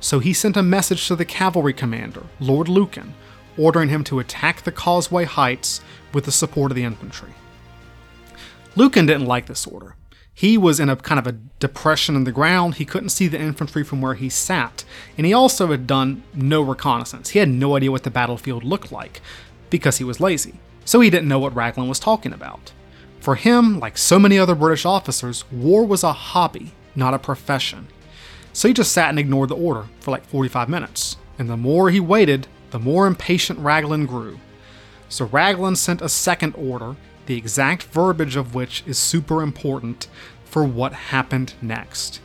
So he sent a message to the cavalry commander, Lord Lucan, ordering him to attack the Causeway Heights with the support of the infantry. Lucan didn't like this order. He was in a kind of a depression in the ground. He couldn't see the infantry from where he sat, and he also had done no reconnaissance. He had no idea what the battlefield looked like because he was lazy. So he didn't know what Raglan was talking about. For him, like so many other British officers, war was a hobby, not a profession. So he just sat and ignored the order for like 45 minutes. And the more he waited, the more impatient Raglan grew. So Raglan sent a second order, the exact verbiage of which is super important for what happened next.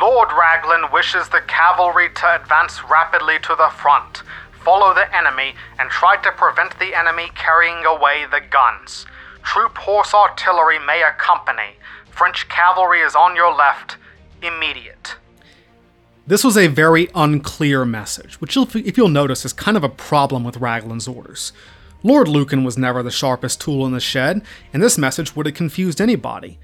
Lord Raglan wishes the cavalry to advance rapidly to the front, follow the enemy, and try to prevent the enemy carrying away the guns. Troop horse artillery may accompany. French cavalry is on your left. Immediate. This was a very unclear message, which, if you'll notice, is kind of a problem with Raglan's orders. Lord Lucan was never the sharpest tool in the shed, and this message would have confused anybody.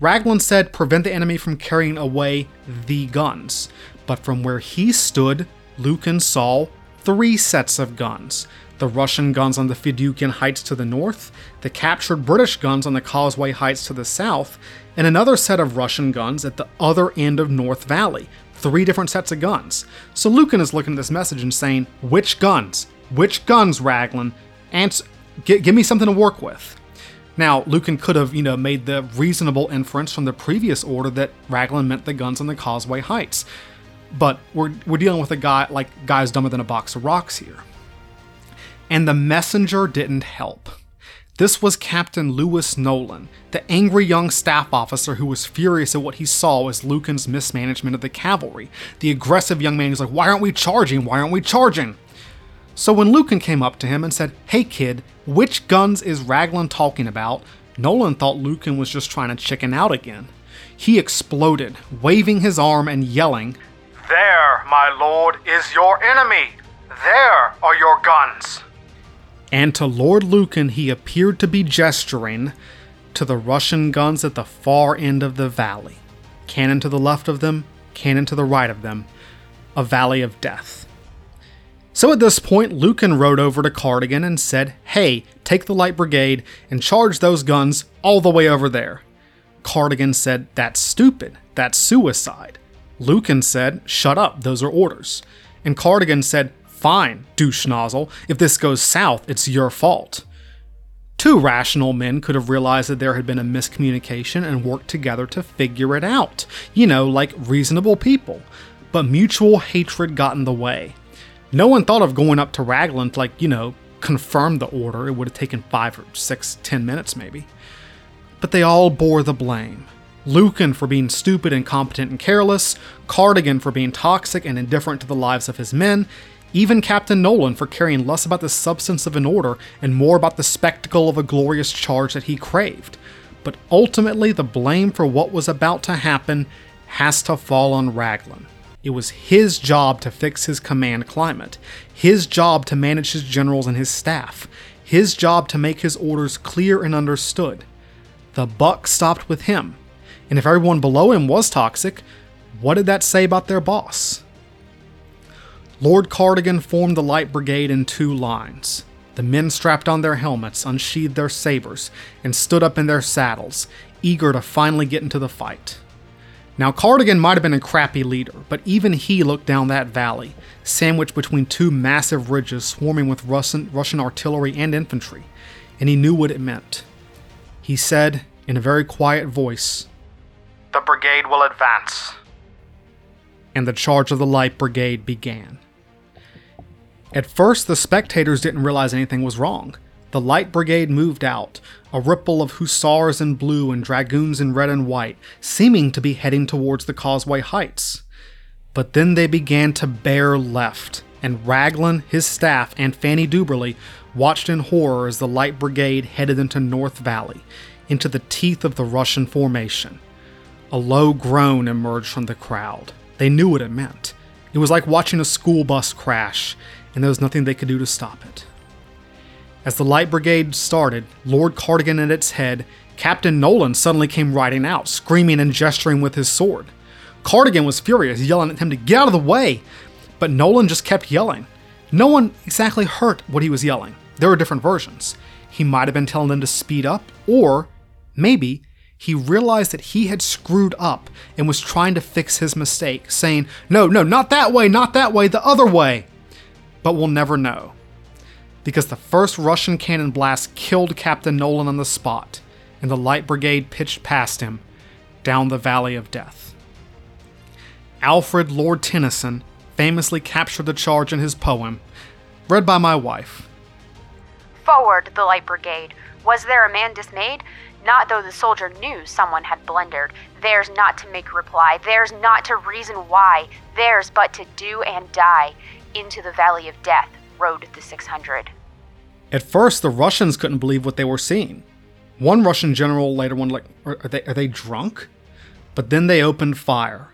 Raglan said prevent the enemy from carrying away the guns, but from where he stood, Lucan saw three sets of guns the Russian guns on the Fedyukhin Heights to the north, the captured British guns on the Causeway Heights to the south, and another set of Russian guns at the other end of North Valley. Three different sets of guns. So Lucan is looking at this message and saying, Which guns? Which guns, Raglan? Answer, give me something to work with. Now, Lucan could have, you know, made the reasonable inference from the previous order that Raglan meant the guns on the Causeway Heights. But we're, we're dealing with a guy like guys dumber than a box of rocks here and the messenger didn't help. This was Captain Louis Nolan, the angry young staff officer who was furious at what he saw as Lucan's mismanagement of the cavalry. The aggressive young man was like, Why aren't we charging? Why aren't we charging? So when Lucan came up to him and said, Hey kid, which guns is Raglan talking about? Nolan thought Lucan was just trying to chicken out again. He exploded, waving his arm and yelling, There, my lord, is your enemy! There are your guns! And to Lord Lucan he appeared to be gesturing to the Russian guns at the far end of the valley. Cannon to the left of them, cannon to the right of them, a valley of death. So at this point, Lucan rode over to Cardigan and said, Hey, take the Light Brigade and charge those guns all the way over there. Cardigan said, That's stupid. That's suicide. Lucan said, Shut up, those are orders. And Cardigan said, Fine, douche nozzle. If this goes south, it's your fault. Two rational men could have realized that there had been a miscommunication and worked together to figure it out. You know, like reasonable people. But mutual hatred got in the way. No one thought of going up to Raglan to, like, you know, confirm the order. It would have taken five or six, ten minutes maybe. But they all bore the blame. Lucan for being stupid, incompetent, and careless, Cardigan for being toxic and indifferent to the lives of his men, even Captain Nolan for caring less about the substance of an order and more about the spectacle of a glorious charge that he craved. But ultimately, the blame for what was about to happen has to fall on Raglan. It was his job to fix his command climate, his job to manage his generals and his staff, his job to make his orders clear and understood. The buck stopped with him, and if everyone below him was toxic, what did that say about their boss? Lord Cardigan formed the Light Brigade in two lines. The men strapped on their helmets, unsheathed their sabers, and stood up in their saddles, eager to finally get into the fight. Now, Cardigan might have been a crappy leader, but even he looked down that valley, sandwiched between two massive ridges swarming with Russian, Russian artillery and infantry, and he knew what it meant. He said, in a very quiet voice, The brigade will advance. And the charge of the Light Brigade began. At first, the spectators didn't realize anything was wrong. The Light Brigade moved out, a ripple of hussars in blue and dragoons in red and white, seeming to be heading towards the Causeway Heights. But then they began to bear left, and Raglan, his staff, and Fanny Duberly watched in horror as the Light Brigade headed into North Valley, into the teeth of the Russian formation. A low groan emerged from the crowd. They knew what it meant. It was like watching a school bus crash, and there was nothing they could do to stop it. As the Light Brigade started, Lord Cardigan at its head, Captain Nolan suddenly came riding out, screaming and gesturing with his sword. Cardigan was furious, yelling at him to get out of the way, but Nolan just kept yelling. No one exactly heard what he was yelling. There were different versions. He might have been telling them to speed up, or maybe he realized that he had screwed up and was trying to fix his mistake, saying, No, no, not that way, not that way, the other way. But we'll never know because the first Russian cannon blast killed Captain Nolan on the spot, and the Light Brigade pitched past him down the Valley of Death. Alfred Lord Tennyson famously captured the charge in his poem, read by my wife. Forward, the Light Brigade. Was there a man dismayed? Not though the soldier knew someone had blundered. Theirs not to make reply, theirs not to reason why, theirs but to do and die. Into the valley of death rode the 600. At first, the Russians couldn't believe what they were seeing. One Russian general later wondered, like, are they, are they drunk? But then they opened fire.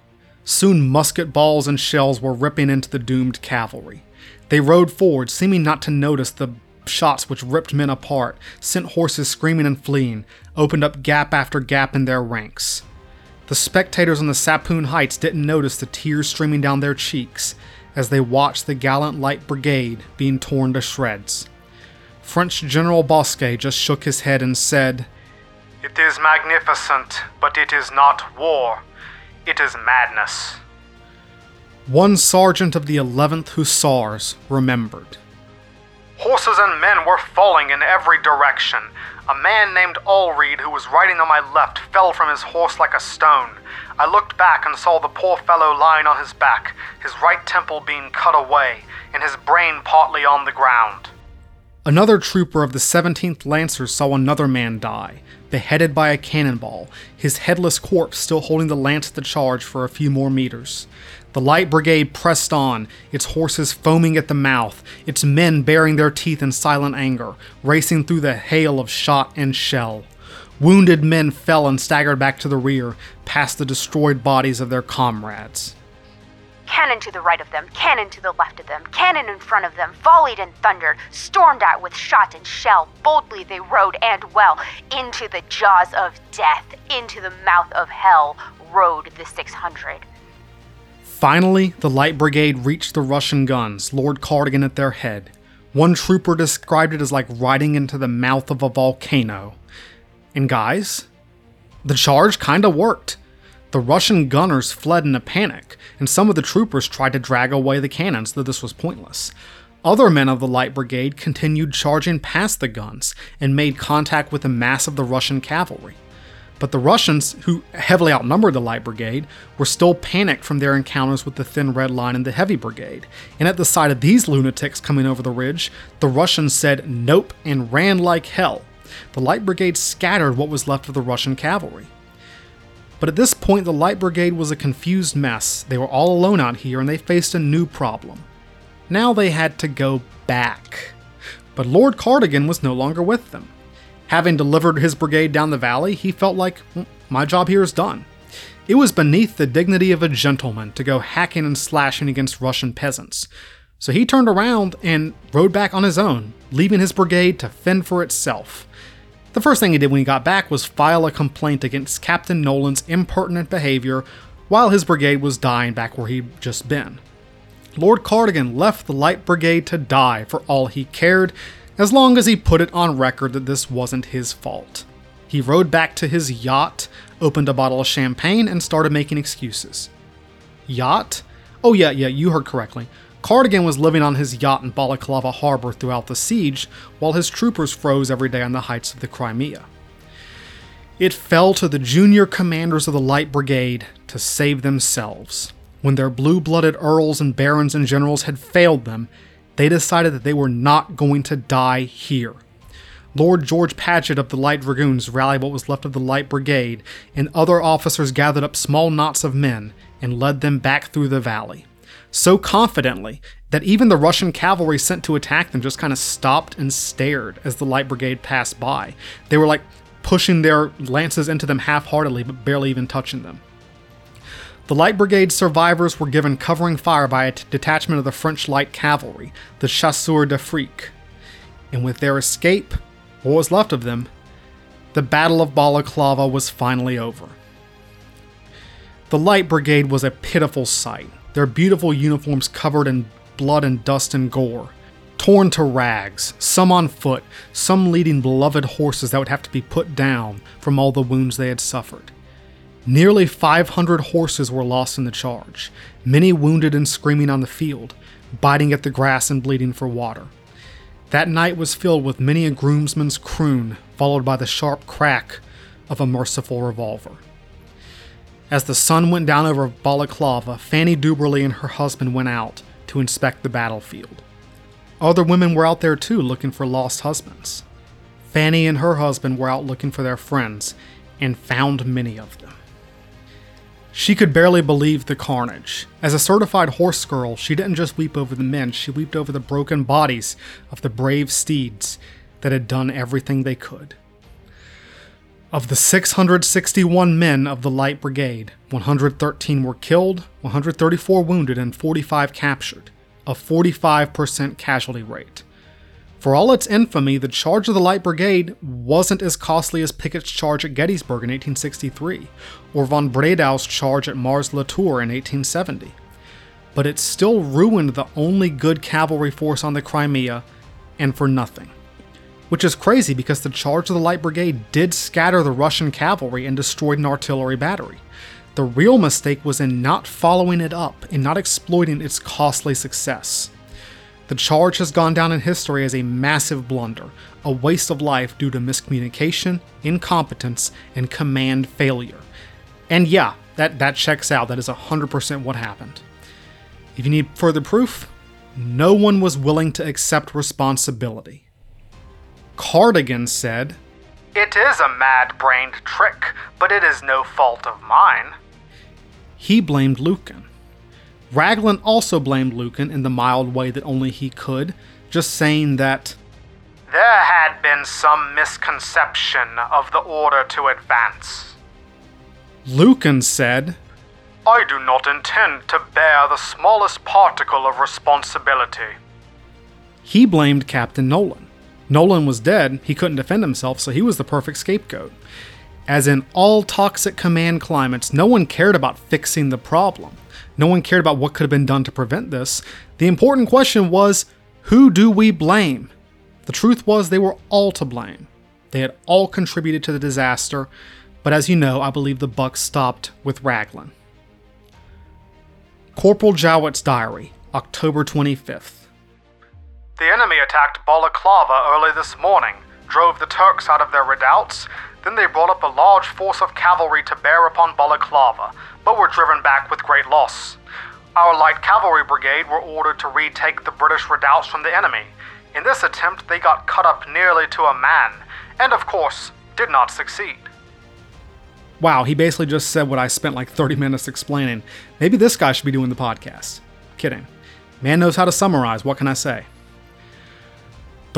Soon musket balls and shells were ripping into the doomed cavalry. They rode forward, seeming not to notice the shots which ripped men apart, sent horses screaming and fleeing, opened up gap after gap in their ranks. The spectators on the Sapoune Heights didn't notice the tears streaming down their cheeks as they watched the gallant Light Brigade being torn to shreds. French General Bosquet just shook his head and said, It is magnificent, but it is not war. It is madness. One sergeant of the 11th Hussars remembered. Horses and men were falling in every direction. A man named Allreed, who was riding on my left, fell from his horse like a stone. I looked back and saw the poor fellow lying on his back, his right temple being cut away, and his brain partly on the ground. Another trooper of the 17th Lancers saw another man die, beheaded by a cannonball, his headless corpse still holding the lance at the charge for a few more meters. The Light Brigade pressed on, its horses foaming at the mouth, its men baring their teeth in silent anger, racing through the hail of shot and shell. Wounded men fell and staggered back to the rear, past the destroyed bodies of their comrades. Cannon to the right of them, cannon to the left of them, cannon in front of them, volleyed and thundered, stormed at with shot and shell. Boldly they rode and well into the jaws of death, into the mouth of hell rode the 600. Finally, the Light Brigade reached the Russian guns, Lord Cardigan at their head. One trooper described it as like riding into the mouth of a volcano. And guys, the charge kinda worked. The Russian gunners fled in a panic, and some of the troopers tried to drag away the cannons, though this was pointless. Other men of the Light Brigade continued charging past the guns and made contact with the mass of the Russian cavalry. But the Russians, who heavily outnumbered the Light Brigade, were still panicked from their encounters with the Thin Red Line and the Heavy Brigade. And at the sight of these lunatics coming over the ridge, the Russians said nope and ran like hell. The Light Brigade scattered what was left of the Russian cavalry. But at this point, the Light Brigade was a confused mess. They were all alone out here and they faced a new problem. Now they had to go back. But Lord Cardigan was no longer with them. Having delivered his brigade down the valley, he felt like, my job here is done. It was beneath the dignity of a gentleman to go hacking and slashing against Russian peasants. So he turned around and rode back on his own, leaving his brigade to fend for itself. The first thing he did when he got back was file a complaint against Captain Nolan's impertinent behavior while his brigade was dying back where he'd just been. Lord Cardigan left the Light Brigade to die for all he cared, as long as he put it on record that this wasn't his fault. He rode back to his yacht, opened a bottle of champagne, and started making excuses. Yacht? Oh, yeah, yeah, you heard correctly. Cardigan was living on his yacht in Balaclava harbor throughout the siege, while his troopers froze every day on the heights of the Crimea. It fell to the junior commanders of the Light Brigade to save themselves. When their blue blooded earls and barons and generals had failed them, they decided that they were not going to die here. Lord George Paget of the Light Dragoons rallied what was left of the Light Brigade, and other officers gathered up small knots of men and led them back through the valley. So confidently that even the Russian cavalry sent to attack them just kind of stopped and stared as the Light Brigade passed by. They were like pushing their lances into them half heartedly, but barely even touching them. The Light Brigade survivors were given covering fire by a t- detachment of the French Light Cavalry, the Chasseurs d'Afrique. And with their escape, what was left of them, the Battle of Balaclava was finally over. The Light Brigade was a pitiful sight, their beautiful uniforms covered in blood and dust and gore, torn to rags, some on foot, some leading beloved horses that would have to be put down from all the wounds they had suffered. Nearly 500 horses were lost in the charge, many wounded and screaming on the field, biting at the grass and bleeding for water. That night was filled with many a groomsman's croon, followed by the sharp crack of a merciful revolver. As the sun went down over Balaclava, Fanny Duberly and her husband went out to inspect the battlefield. Other women were out there too, looking for lost husbands. Fanny and her husband were out looking for their friends and found many of them. She could barely believe the carnage. As a certified horse girl, she didn't just weep over the men, she wept over the broken bodies of the brave steeds that had done everything they could. Of the 661 men of the Light Brigade, 113 were killed, 134 wounded, and 45 captured, a 45% casualty rate. For all its infamy, the charge of the Light Brigade wasn't as costly as Pickett's charge at Gettysburg in 1863, or von Bredow's charge at Mars-la-Tour in 1870. But it still ruined the only good cavalry force on the Crimea, and for nothing. Which is crazy because the charge of the Light Brigade did scatter the Russian cavalry and destroyed an artillery battery. The real mistake was in not following it up and not exploiting its costly success. The charge has gone down in history as a massive blunder, a waste of life due to miscommunication, incompetence, and command failure. And yeah, that, that checks out. That is 100% what happened. If you need further proof, no one was willing to accept responsibility. Cardigan said, It is a mad brained trick, but it is no fault of mine. He blamed Lucan. Raglan also blamed Lucan in the mild way that only he could, just saying that there had been some misconception of the order to advance. Lucan said, I do not intend to bear the smallest particle of responsibility. He blamed Captain Nolan. Nolan was dead, he couldn't defend himself, so he was the perfect scapegoat. As in all toxic command climates, no one cared about fixing the problem. No one cared about what could have been done to prevent this. The important question was who do we blame? The truth was they were all to blame. They had all contributed to the disaster, but as you know, I believe the buck stopped with Raglan. Corporal Jowett's Diary, October 25th. The enemy attacked Balaclava early this morning, drove the Turks out of their redoubts, then they brought up a large force of cavalry to bear upon Balaclava, but were driven back with great loss. Our light cavalry brigade were ordered to retake the British redoubts from the enemy. In this attempt, they got cut up nearly to a man, and of course, did not succeed. Wow, he basically just said what I spent like 30 minutes explaining. Maybe this guy should be doing the podcast. Kidding. Man knows how to summarize, what can I say?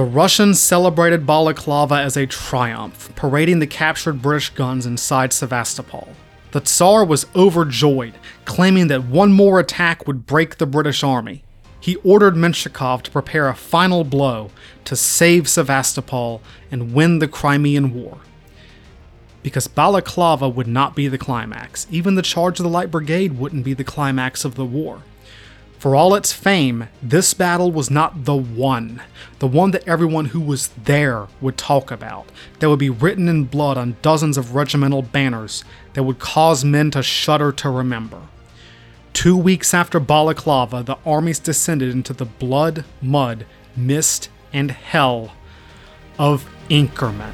The Russians celebrated Balaclava as a triumph, parading the captured British guns inside Sevastopol. The Tsar was overjoyed, claiming that one more attack would break the British army. He ordered Menshikov to prepare a final blow to save Sevastopol and win the Crimean War. Because Balaclava would not be the climax, even the charge of the Light Brigade wouldn't be the climax of the war. For all its fame, this battle was not the one, the one that everyone who was there would talk about, that would be written in blood on dozens of regimental banners, that would cause men to shudder to remember. Two weeks after Balaclava, the armies descended into the blood, mud, mist, and hell of Inkerman.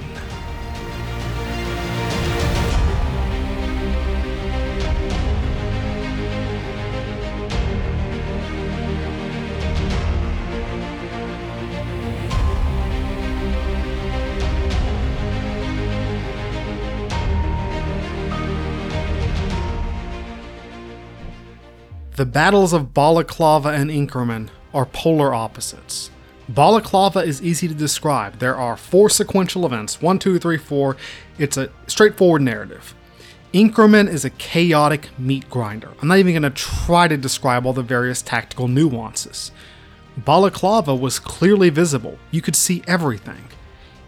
The battles of Balaclava and Inkerman are polar opposites. Balaclava is easy to describe. There are four sequential events one, two, three, four. It's a straightforward narrative. Inkerman is a chaotic meat grinder. I'm not even going to try to describe all the various tactical nuances. Balaclava was clearly visible, you could see everything.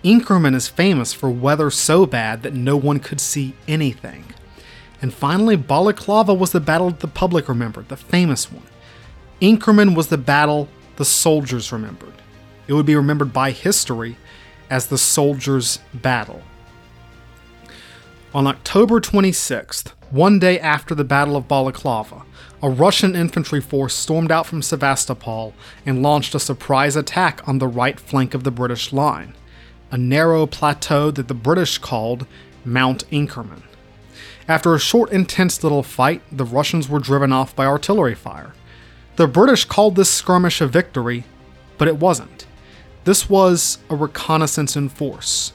Inkerman is famous for weather so bad that no one could see anything. And finally, Balaclava was the battle the public remembered, the famous one. Inkerman was the battle the soldiers remembered. It would be remembered by history as the soldiers' battle. On October 26th, one day after the Battle of Balaclava, a Russian infantry force stormed out from Sevastopol and launched a surprise attack on the right flank of the British line, a narrow plateau that the British called Mount Inkerman. After a short, intense little fight, the Russians were driven off by artillery fire. The British called this skirmish a victory, but it wasn't. This was a reconnaissance in force.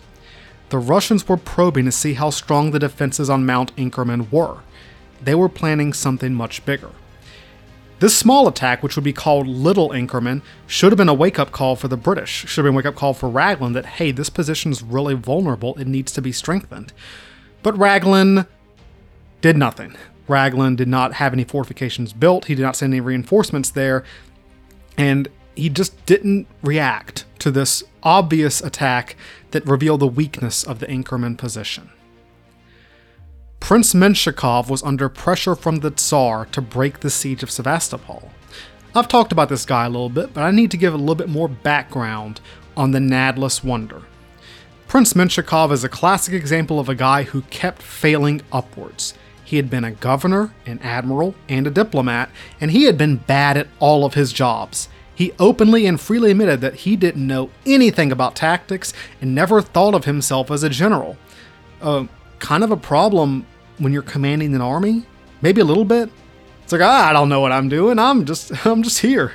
The Russians were probing to see how strong the defenses on Mount Inkerman were. They were planning something much bigger. This small attack, which would be called Little Inkerman, should have been a wake up call for the British. Should have been a wake up call for Raglan that, hey, this position is really vulnerable, it needs to be strengthened. But Raglan did nothing. Raglan did not have any fortifications built, he did not send any reinforcements there, and he just didn't react to this obvious attack that revealed the weakness of the Inkerman position. Prince Menshikov was under pressure from the Tsar to break the siege of Sevastopol. I've talked about this guy a little bit, but I need to give a little bit more background on the Nadless Wonder. Prince Menshikov is a classic example of a guy who kept failing upwards. He had been a governor, an admiral, and a diplomat, and he had been bad at all of his jobs. He openly and freely admitted that he didn't know anything about tactics and never thought of himself as a general. Uh, kind of a problem when you're commanding an army? Maybe a little bit. It's like, ah, I don't know what I'm doing. I'm just I'm just here.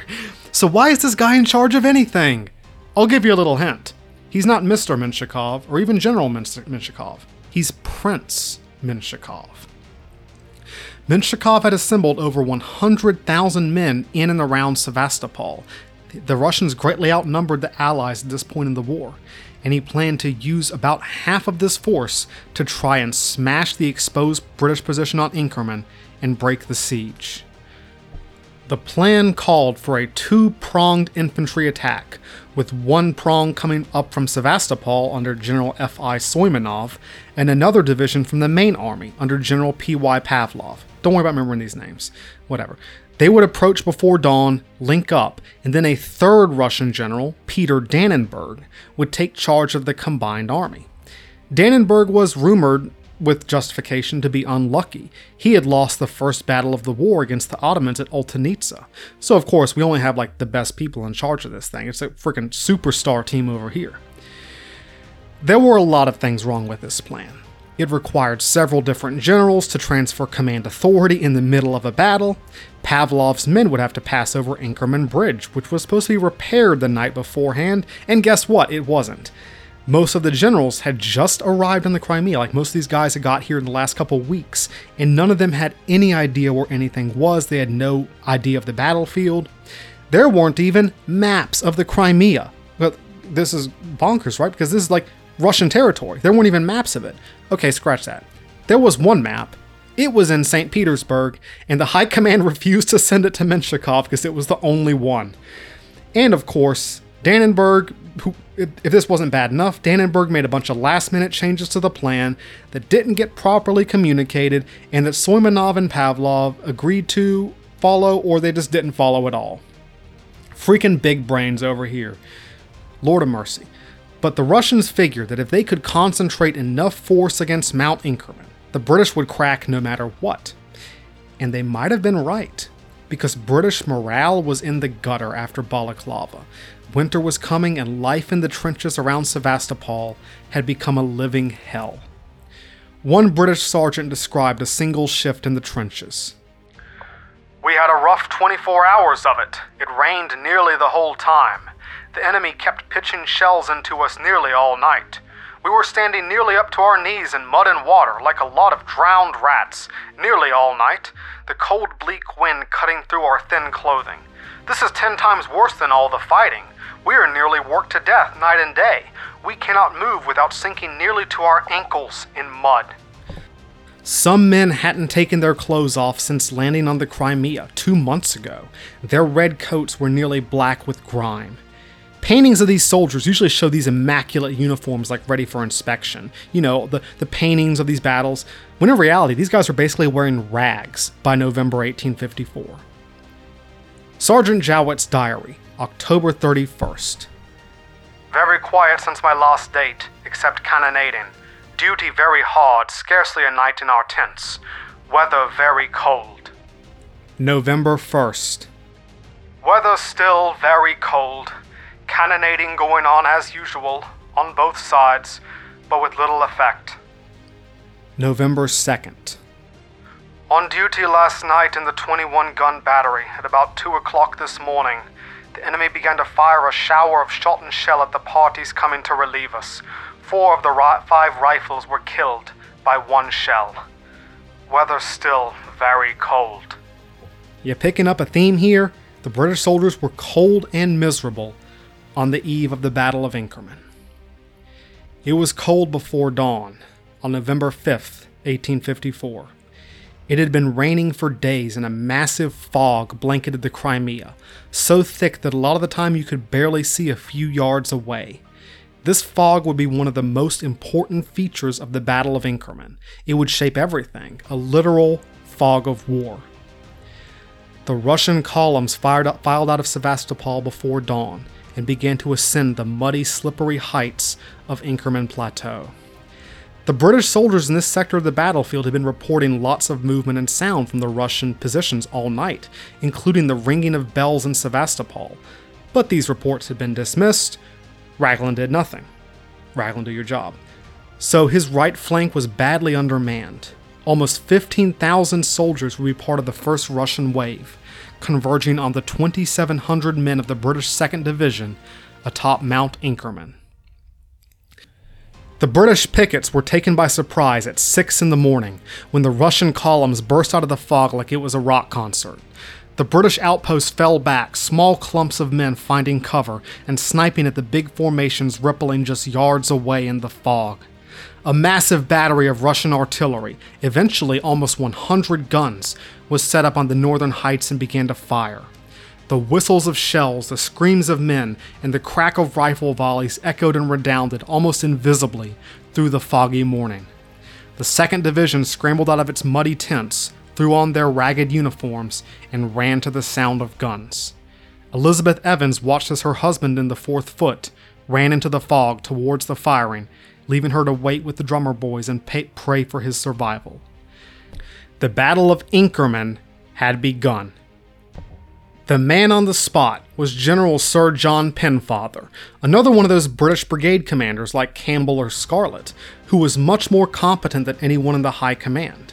So why is this guy in charge of anything? I'll give you a little hint. He's not Mr. Menshikov or even General Menshikov. He's Prince Menshikov. Menshikov had assembled over 100,000 men in and around Sevastopol. The Russians greatly outnumbered the Allies at this point in the war, and he planned to use about half of this force to try and smash the exposed British position on Inkerman and break the siege. The plan called for a two pronged infantry attack, with one prong coming up from Sevastopol under General F.I. Soimonov, and another division from the main army under General P.Y. Pavlov. Don't worry about remembering these names. Whatever. They would approach before dawn, link up, and then a third Russian general, Peter Dannenberg, would take charge of the combined army. Dannenberg was rumored with justification to be unlucky. He had lost the first battle of the war against the Ottomans at Oltenitsa. So, of course, we only have like the best people in charge of this thing. It's a freaking superstar team over here. There were a lot of things wrong with this plan. It required several different generals to transfer command authority in the middle of a battle. Pavlov's men would have to pass over Inkerman Bridge, which was supposed to be repaired the night beforehand, and guess what? It wasn't most of the generals had just arrived in the Crimea, like most of these guys had got here in the last couple weeks, and none of them had any idea where anything was. They had no idea of the battlefield. There weren't even maps of the Crimea. Well, this is bonkers, right? Because this is like Russian territory. There weren't even maps of it. Okay, scratch that. There was one map. It was in St. Petersburg, and the High Command refused to send it to Menshikov because it was the only one. And of course, Dannenberg who, if, this wasn't bad enough, Dannenberg made a bunch of last minute changes to the plan that didn't get properly communicated and that Soimonov and Pavlov agreed to follow or they just didn't follow at all. Freaking big brains over here. Lord of mercy. But the Russians figured that if they could concentrate enough force against Mount Inkerman, the British would crack no matter what. And they might have been right, because British morale was in the gutter after Balaclava. Winter was coming, and life in the trenches around Sevastopol had become a living hell. One British sergeant described a single shift in the trenches. We had a rough 24 hours of it. It rained nearly the whole time. The enemy kept pitching shells into us nearly all night. We were standing nearly up to our knees in mud and water like a lot of drowned rats, nearly all night, the cold, bleak wind cutting through our thin clothing. This is ten times worse than all the fighting. We are nearly worked to death night and day. We cannot move without sinking nearly to our ankles in mud. Some men hadn't taken their clothes off since landing on the Crimea two months ago. Their red coats were nearly black with grime. Paintings of these soldiers usually show these immaculate uniforms like ready for inspection. You know, the, the paintings of these battles, when in reality, these guys were basically wearing rags by November 1854. Sergeant Jowett's diary, October 31st. Very quiet since my last date, except cannonading. Duty very hard, scarcely a night in our tents. Weather very cold. November 1st. Weather still very cold. Cannonading going on as usual, on both sides, but with little effect. November 2nd. On duty last night in the 21 gun battery at about 2 o'clock this morning the enemy began to fire a shower of shot and shell at the parties coming to relieve us. Four of the ri- five rifles were killed by one shell. Weather still very cold. You picking up a theme here? The British soldiers were cold and miserable on the eve of the Battle of Inkerman. It was cold before dawn on November 5th, 1854. It had been raining for days and a massive fog blanketed the Crimea, so thick that a lot of the time you could barely see a few yards away. This fog would be one of the most important features of the Battle of Inkerman. It would shape everything, a literal fog of war. The Russian columns up, filed out of Sevastopol before dawn and began to ascend the muddy, slippery heights of Inkerman Plateau. The British soldiers in this sector of the battlefield had been reporting lots of movement and sound from the Russian positions all night, including the ringing of bells in Sevastopol. But these reports had been dismissed. Raglan did nothing. Raglan, do your job. So his right flank was badly undermanned. Almost 15,000 soldiers would be part of the first Russian wave, converging on the 2,700 men of the British 2nd Division atop Mount Inkerman. The British pickets were taken by surprise at 6 in the morning when the Russian columns burst out of the fog like it was a rock concert. The British outposts fell back, small clumps of men finding cover and sniping at the big formations rippling just yards away in the fog. A massive battery of Russian artillery, eventually almost 100 guns, was set up on the northern heights and began to fire. The whistles of shells, the screams of men, and the crack of rifle volleys echoed and redounded almost invisibly through the foggy morning. The 2nd Division scrambled out of its muddy tents, threw on their ragged uniforms, and ran to the sound of guns. Elizabeth Evans watched as her husband in the 4th Foot ran into the fog towards the firing, leaving her to wait with the drummer boys and pay- pray for his survival. The Battle of Inkerman had begun. The man on the spot was General Sir John Pennefather, another one of those British brigade commanders like Campbell or Scarlett, who was much more competent than anyone in the high command.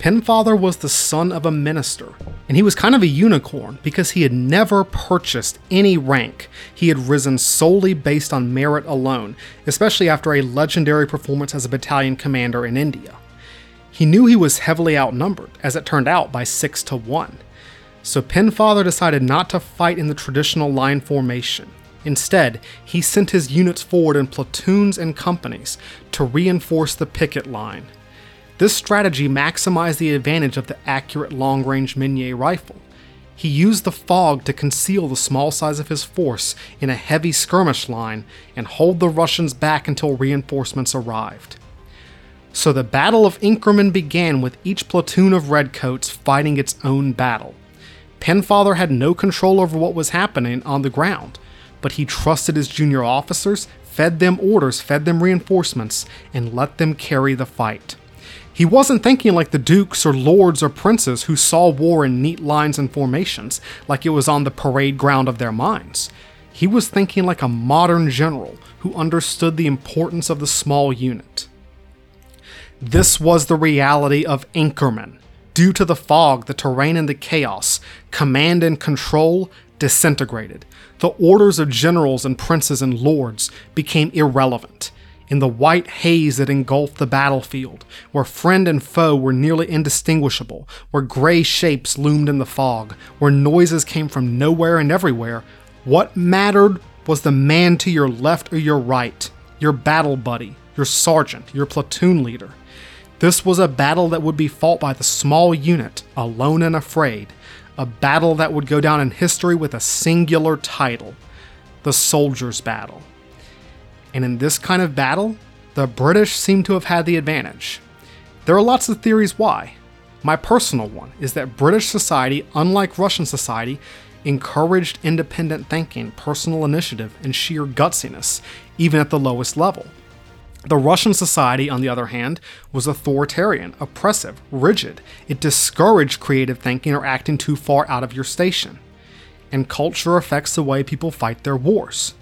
Pennefather was the son of a minister, and he was kind of a unicorn because he had never purchased any rank. He had risen solely based on merit alone, especially after a legendary performance as a battalion commander in India. He knew he was heavily outnumbered, as it turned out, by 6 to 1. So Pennefather decided not to fight in the traditional line formation. Instead, he sent his units forward in platoons and companies to reinforce the picket line. This strategy maximized the advantage of the accurate long range Minié rifle. He used the fog to conceal the small size of his force in a heavy skirmish line and hold the Russians back until reinforcements arrived. So the Battle of Inkerman began with each platoon of redcoats fighting its own battle. Pennefather had no control over what was happening on the ground, but he trusted his junior officers, fed them orders, fed them reinforcements, and let them carry the fight. He wasn't thinking like the dukes or lords or princes who saw war in neat lines and formations, like it was on the parade ground of their minds. He was thinking like a modern general who understood the importance of the small unit. This was the reality of Inkerman. Due to the fog, the terrain, and the chaos, command and control disintegrated. The orders of generals and princes and lords became irrelevant in the white haze that engulfed the battlefield, where friend and foe were nearly indistinguishable, where gray shapes loomed in the fog, where noises came from nowhere and everywhere, what mattered was the man to your left or your right, your battle buddy, your sergeant, your platoon leader. This was a battle that would be fought by the small unit, alone and afraid, a battle that would go down in history with a singular title the Soldiers' Battle and in this kind of battle, the British seem to have had the advantage. There are lots of theories why. My personal one is that British society, unlike Russian society, encouraged independent thinking, personal initiative, and sheer gutsiness, even at the lowest level. The Russian society, on the other hand, was authoritarian, oppressive, rigid. It discouraged creative thinking or acting too far out of your station. And culture affects the way people fight their wars.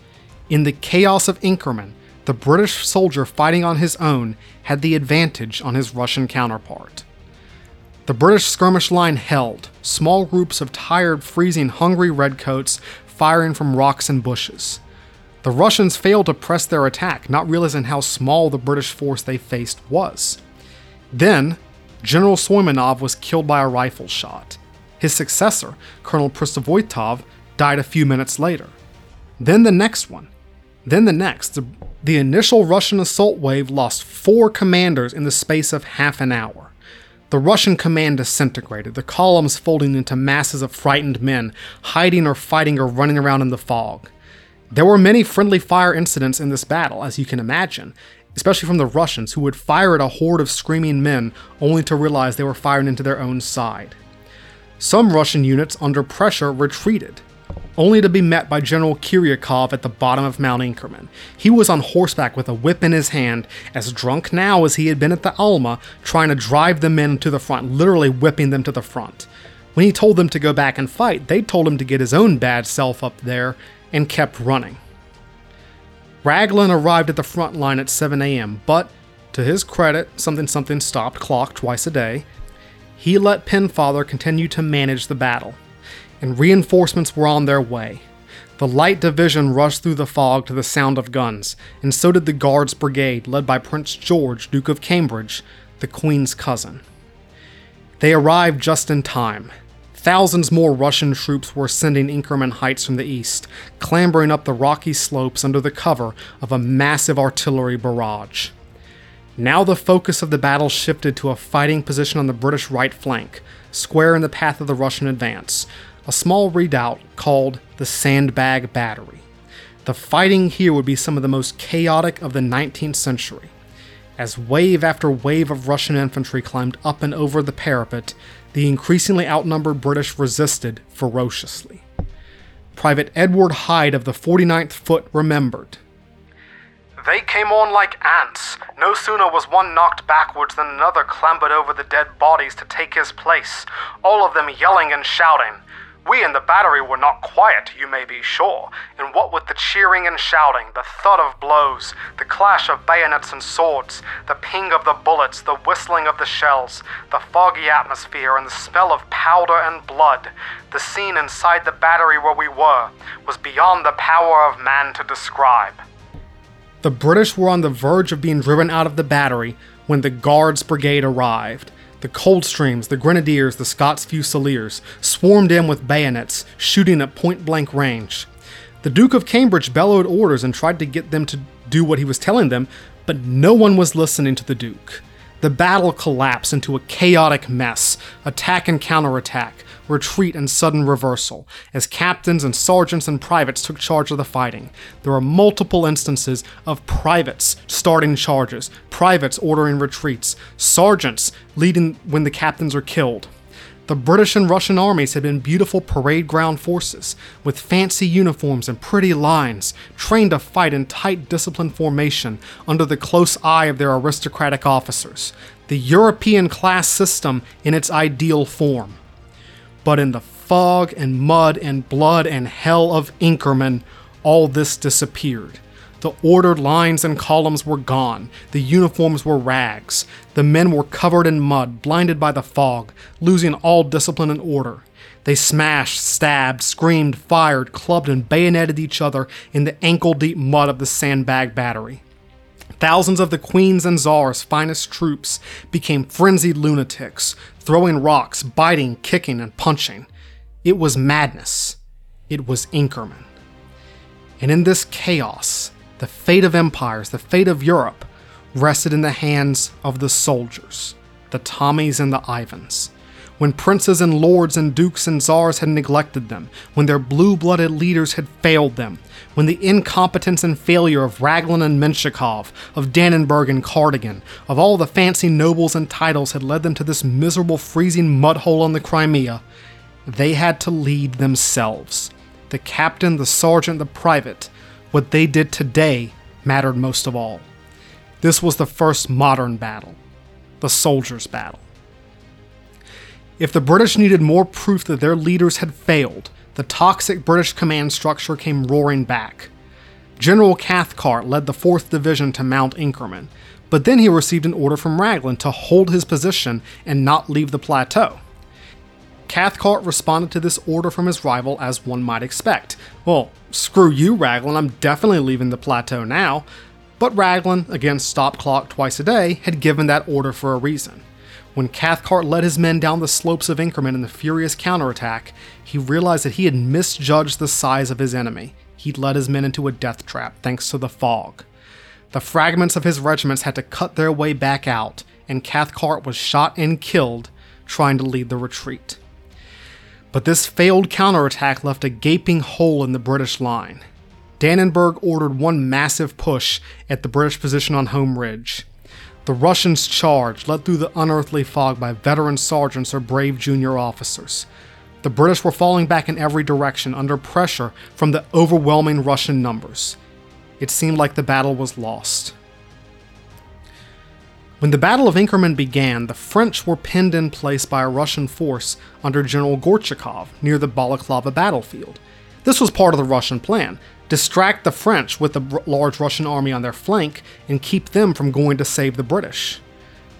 In the chaos of Inkerman, the British soldier fighting on his own had the advantage on his Russian counterpart. The British skirmish line held, small groups of tired, freezing, hungry redcoats firing from rocks and bushes. The Russians failed to press their attack, not realizing how small the British force they faced was. Then, General Soimonov was killed by a rifle shot. His successor, Colonel Pristovoitov, died a few minutes later. Then the next one, then the next, the, the initial Russian assault wave lost four commanders in the space of half an hour. The Russian command disintegrated, the columns folding into masses of frightened men, hiding or fighting or running around in the fog. There were many friendly fire incidents in this battle, as you can imagine, especially from the Russians, who would fire at a horde of screaming men only to realize they were firing into their own side. Some Russian units, under pressure, retreated, only to be met by General Kiryakov at the bottom of Mount Inkerman. He was on horseback with a whip in his hand, as drunk now as he had been at the Alma, trying to drive the men to the front, literally whipping them to the front. When he told them to go back and fight, they told him to get his own bad self up there and kept running. Raglan arrived at the front line at 7 a.m., but to his credit, something something stopped clock twice a day. He let Pennefather continue to manage the battle and reinforcements were on their way. The Light Division rushed through the fog to the sound of guns, and so did the Guards Brigade, led by Prince George, Duke of Cambridge, the Queen's cousin. They arrived just in time. Thousands more Russian troops were ascending Inkerman Heights from the east, clambering up the rocky slopes under the cover of a massive artillery barrage. Now the focus of the battle shifted to a fighting position on the British right flank, square in the path of the Russian advance, a small redoubt called the Sandbag Battery. The fighting here would be some of the most chaotic of the 19th century. As wave after wave of Russian infantry climbed up and over the parapet, the increasingly outnumbered British resisted ferociously. Private Edward Hyde of the 49th Foot remembered. They came on like ants. No sooner was one knocked backwards than another clambered over the dead bodies to take his place, all of them yelling and shouting. We in the battery were not quiet, you may be sure, and what with the cheering and shouting, the thud of blows, the clash of bayonets and swords, the ping of the bullets, the whistling of the shells, the foggy atmosphere, and the smell of powder and blood, the scene inside the battery where we were was beyond the power of man to describe. The British were on the verge of being driven out of the battery when the Guards Brigade arrived. The Coldstreams, the Grenadiers, the Scots Fusiliers swarmed in with bayonets, shooting at point blank range. The Duke of Cambridge bellowed orders and tried to get them to do what he was telling them, but no one was listening to the Duke. The battle collapsed into a chaotic mess attack and counterattack, retreat and sudden reversal, as captains and sergeants and privates took charge of the fighting. There are multiple instances of privates starting charges, privates ordering retreats, sergeants leading when the captains are killed. The British and Russian armies had been beautiful parade ground forces, with fancy uniforms and pretty lines, trained to fight in tight disciplined formation under the close eye of their aristocratic officers. The European class system in its ideal form. But in the fog and mud and blood and hell of Inkerman, all this disappeared. The ordered lines and columns were gone. The uniforms were rags. The men were covered in mud, blinded by the fog, losing all discipline and order. They smashed, stabbed, screamed, fired, clubbed, and bayoneted each other in the ankle deep mud of the sandbag battery. Thousands of the Queen's and Tsar's finest troops became frenzied lunatics, throwing rocks, biting, kicking, and punching. It was madness. It was Inkerman. And in this chaos, the fate of empires, the fate of Europe, rested in the hands of the soldiers, the Tommies and the Ivans. When princes and lords and dukes and czars had neglected them, when their blue blooded leaders had failed them, when the incompetence and failure of Raglan and Menshikov, of Dannenberg and Cardigan, of all the fancy nobles and titles had led them to this miserable freezing mud hole on the Crimea, they had to lead themselves. The captain, the sergeant, the private, what they did today mattered most of all. This was the first modern battle, the soldiers' battle. If the British needed more proof that their leaders had failed, the toxic British command structure came roaring back. General Cathcart led the 4th Division to Mount Inkerman, but then he received an order from Raglan to hold his position and not leave the plateau. Cathcart responded to this order from his rival as one might expect. Well, screw you, Raglan, I'm definitely leaving the plateau now. But Raglan, again stop clock twice a day, had given that order for a reason. When Cathcart led his men down the slopes of Inkerman in the furious counterattack, he realized that he had misjudged the size of his enemy. He'd led his men into a death trap thanks to the fog. The fragments of his regiments had to cut their way back out, and Cathcart was shot and killed trying to lead the retreat. But this failed counterattack left a gaping hole in the British line. Dannenberg ordered one massive push at the British position on Home Ridge. The Russians charged, led through the unearthly fog by veteran sergeants or brave junior officers. The British were falling back in every direction under pressure from the overwhelming Russian numbers. It seemed like the battle was lost. When the Battle of Inkerman began, the French were pinned in place by a Russian force under General Gorchakov near the Balaclava battlefield. This was part of the Russian plan distract the French with a large Russian army on their flank and keep them from going to save the British.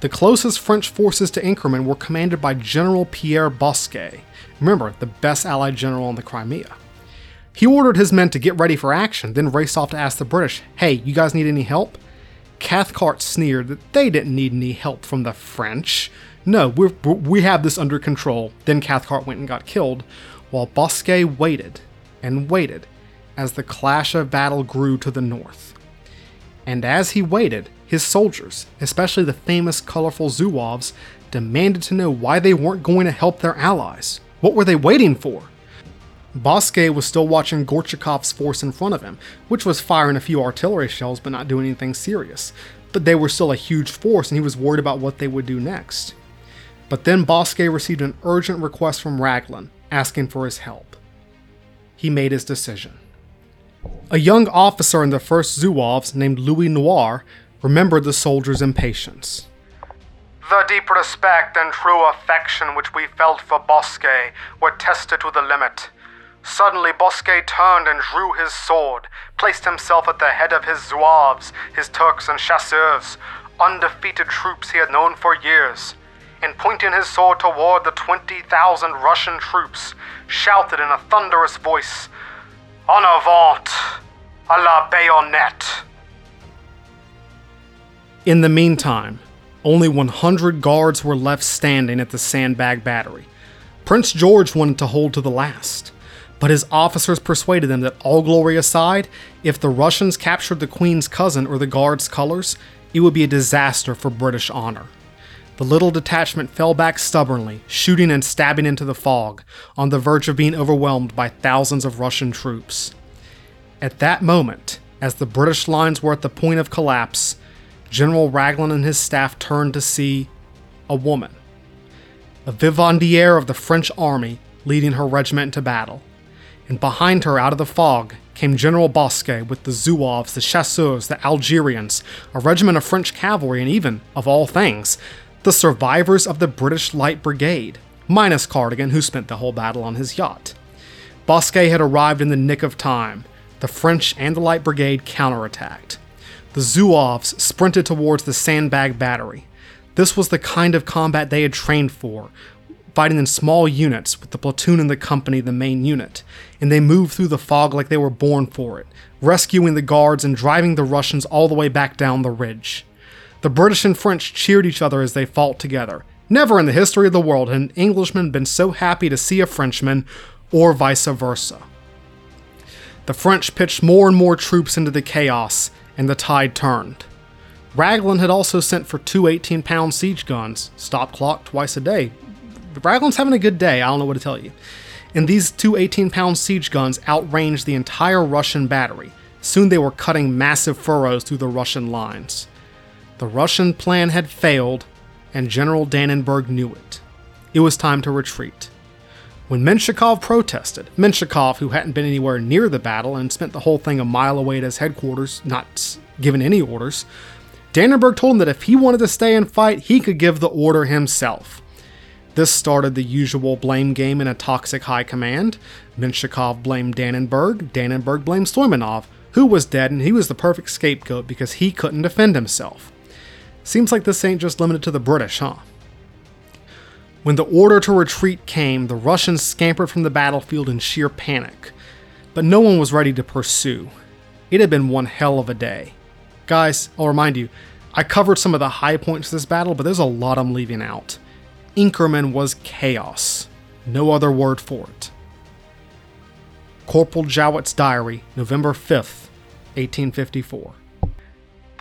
The closest French forces to Inkerman were commanded by General Pierre Bosquet, remember, the best Allied general in the Crimea. He ordered his men to get ready for action, then raced off to ask the British, Hey, you guys need any help? Cathcart sneered that they didn't need any help from the French. No, we we have this under control. Then Cathcart went and got killed, while Bosquet waited and waited as the clash of battle grew to the north. And as he waited, his soldiers, especially the famous colorful Zouaves, demanded to know why they weren't going to help their allies. What were they waiting for? Bosquet was still watching Gorchakov's force in front of him, which was firing a few artillery shells but not doing anything serious. But they were still a huge force and he was worried about what they would do next. But then Bosquet received an urgent request from Raglan, asking for his help. He made his decision. A young officer in the 1st Zouaves named Louis Noir remembered the soldiers' impatience. The deep respect and true affection which we felt for Bosquet were tested to the limit. Suddenly, Bosquet turned and drew his sword, placed himself at the head of his Zouaves, his Turks and chasseurs, undefeated troops he had known for years, and pointing his sword toward the 20,000 Russian troops, shouted in a thunderous voice, En avant! A la bayonet! In the meantime, only 100 guards were left standing at the sandbag battery. Prince George wanted to hold to the last, but his officers persuaded them that all glory aside, if the Russians captured the Queen's cousin or the Guards' colors, it would be a disaster for British honor. The little detachment fell back stubbornly, shooting and stabbing into the fog, on the verge of being overwhelmed by thousands of Russian troops. At that moment, as the British lines were at the point of collapse, General Raglan and his staff turned to see a woman, a vivandière of the French army leading her regiment into battle. And behind her, out of the fog, came General Bosquet with the Zouaves, the Chasseurs, the Algerians, a regiment of French cavalry, and even, of all things, the survivors of the British Light Brigade, minus Cardigan, who spent the whole battle on his yacht. Bosquet had arrived in the nick of time. The French and the Light Brigade counterattacked. The Zouaves sprinted towards the sandbag battery. This was the kind of combat they had trained for, fighting in small units with the platoon and the company the main unit, and they moved through the fog like they were born for it, rescuing the guards and driving the Russians all the way back down the ridge. The British and French cheered each other as they fought together. Never in the history of the world had an Englishman been so happy to see a Frenchman, or vice versa. The French pitched more and more troops into the chaos, and the tide turned. Raglan had also sent for two 18 pound siege guns, stop clock twice a day. Raglan's having a good day, I don't know what to tell you. And these two 18 pound siege guns outranged the entire Russian battery. Soon they were cutting massive furrows through the Russian lines. The Russian plan had failed, and General Dannenberg knew it. It was time to retreat. When Menshikov protested, Menshikov, who hadn't been anywhere near the battle and spent the whole thing a mile away at his headquarters, not given any orders, Dannenberg told him that if he wanted to stay and fight, he could give the order himself. This started the usual blame game in a toxic high command. Menshikov blamed Dannenberg, Dannenberg blamed Soimonov, who was dead and he was the perfect scapegoat because he couldn't defend himself. Seems like this ain't just limited to the British, huh? When the order to retreat came, the Russians scampered from the battlefield in sheer panic. But no one was ready to pursue. It had been one hell of a day. Guys, I'll remind you, I covered some of the high points of this battle, but there's a lot I'm leaving out. Inkerman was chaos. No other word for it. Corporal Jowett's Diary, November 5th, 1854.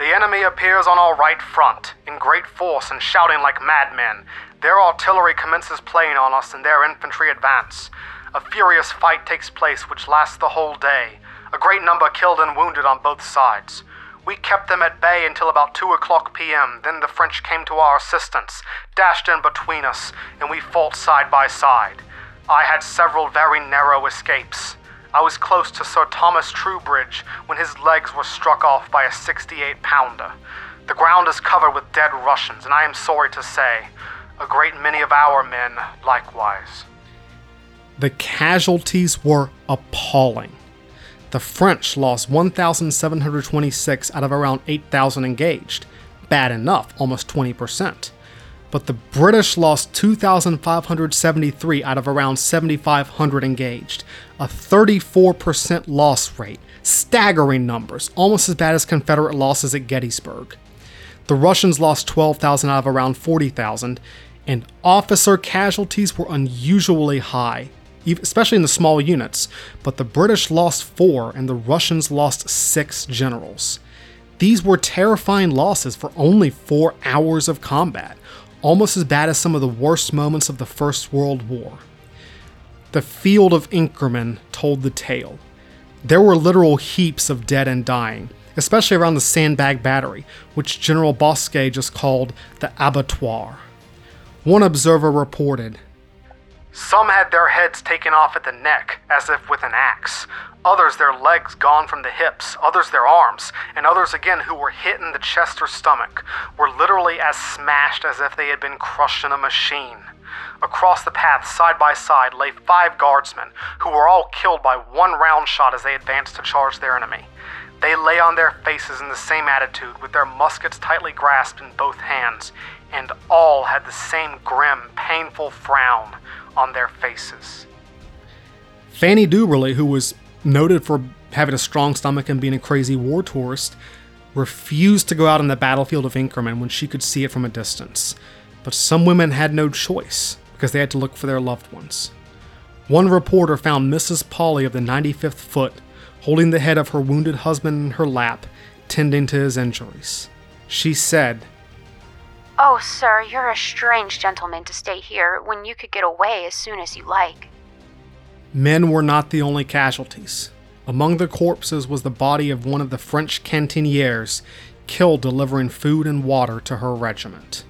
The enemy appears on our right front, in great force and shouting like madmen. Their artillery commences playing on us and their infantry advance. A furious fight takes place which lasts the whole day. A great number killed and wounded on both sides. We kept them at bay until about 2 o'clock p.m. Then the French came to our assistance, dashed in between us, and we fought side by side. I had several very narrow escapes. I was close to Sir Thomas Troubridge when his legs were struck off by a 68 pounder. The ground is covered with dead Russians, and I am sorry to say, a great many of our men likewise. The casualties were appalling. The French lost 1,726 out of around 8,000 engaged. Bad enough, almost 20% but the British lost 2,573 out of around 7,500 engaged, a 34% loss rate. Staggering numbers, almost as bad as Confederate losses at Gettysburg. The Russians lost 12,000 out of around 40,000, and officer casualties were unusually high, especially in the small units, but the British lost four and the Russians lost six generals. These were terrifying losses for only four hours of combat, almost as bad as some of the worst moments of the First World War. The field of Inkerman told the tale. There were literal heaps of dead and dying, especially around the Sandbag Battery, which General Bosquet just called the abattoir. One observer reported Some had their heads taken off at the neck, as if with an axe. Others their legs gone from the hips, others their arms, and others again who were hit in the chest or stomach were literally as smashed as if they had been crushed in a machine. Across the path, side by side, lay five guardsmen, who were all killed by one round shot as they advanced to charge their enemy. They lay on their faces in the same attitude, with their muskets tightly grasped in both hands, and all had the same grim, painful frown on their faces. Fanny Duberly, who was noted for having a strong stomach and being a crazy war tourist, refused to go out on the battlefield of Inkerman when she could see it from a distance. But some women had no choice because they had to look for their loved ones. One reporter found Mrs. Polly of the 95th Foot holding the head of her wounded husband in her lap, tending to his injuries. She said, Oh, sir, you're a strange gentleman to stay here when you could get away as soon as you like. Men were not the only casualties. Among the corpses was the body of one of the French cantinières killed delivering food and water to her regiment.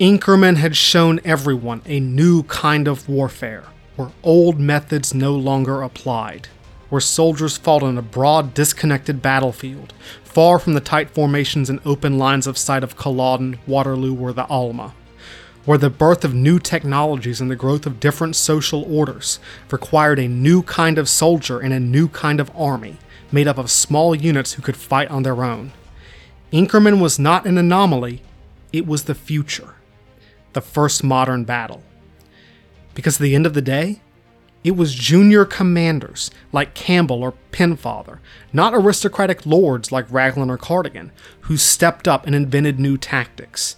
Inkerman had shown everyone a new kind of warfare, where old methods no longer applied, where soldiers fought on a broad, disconnected battlefield, far from the tight formations and open lines of sight of Culloden, Waterloo, or the Alma, where the birth of new technologies and the growth of different social orders required a new kind of soldier and a new kind of army, made up of small units who could fight on their own. Inkerman was not an anomaly, it was the future the first modern battle. Because at the end of the day, it was junior commanders like Campbell or Pennefather, not aristocratic lords like Raglan or Cardigan, who stepped up and invented new tactics.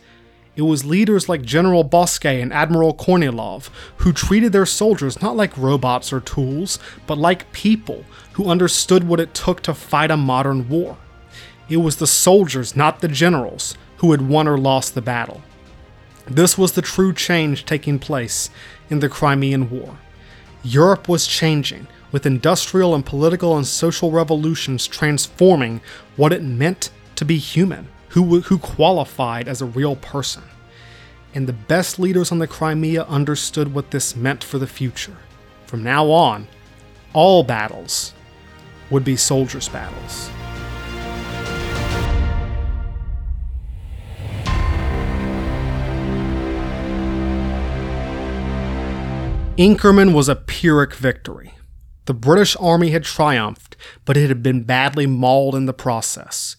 It was leaders like General Bosquet and Admiral Kornilov who treated their soldiers not like robots or tools, but like people who understood what it took to fight a modern war. It was the soldiers, not the generals, who had won or lost the battle. This was the true change taking place in the Crimean War. Europe was changing, with industrial and political and social revolutions transforming what it meant to be human, who, who qualified as a real person. And the best leaders on the Crimea understood what this meant for the future. From now on, all battles would be soldiers' battles. Inkerman was a Pyrrhic victory. The British army had triumphed, but it had been badly mauled in the process.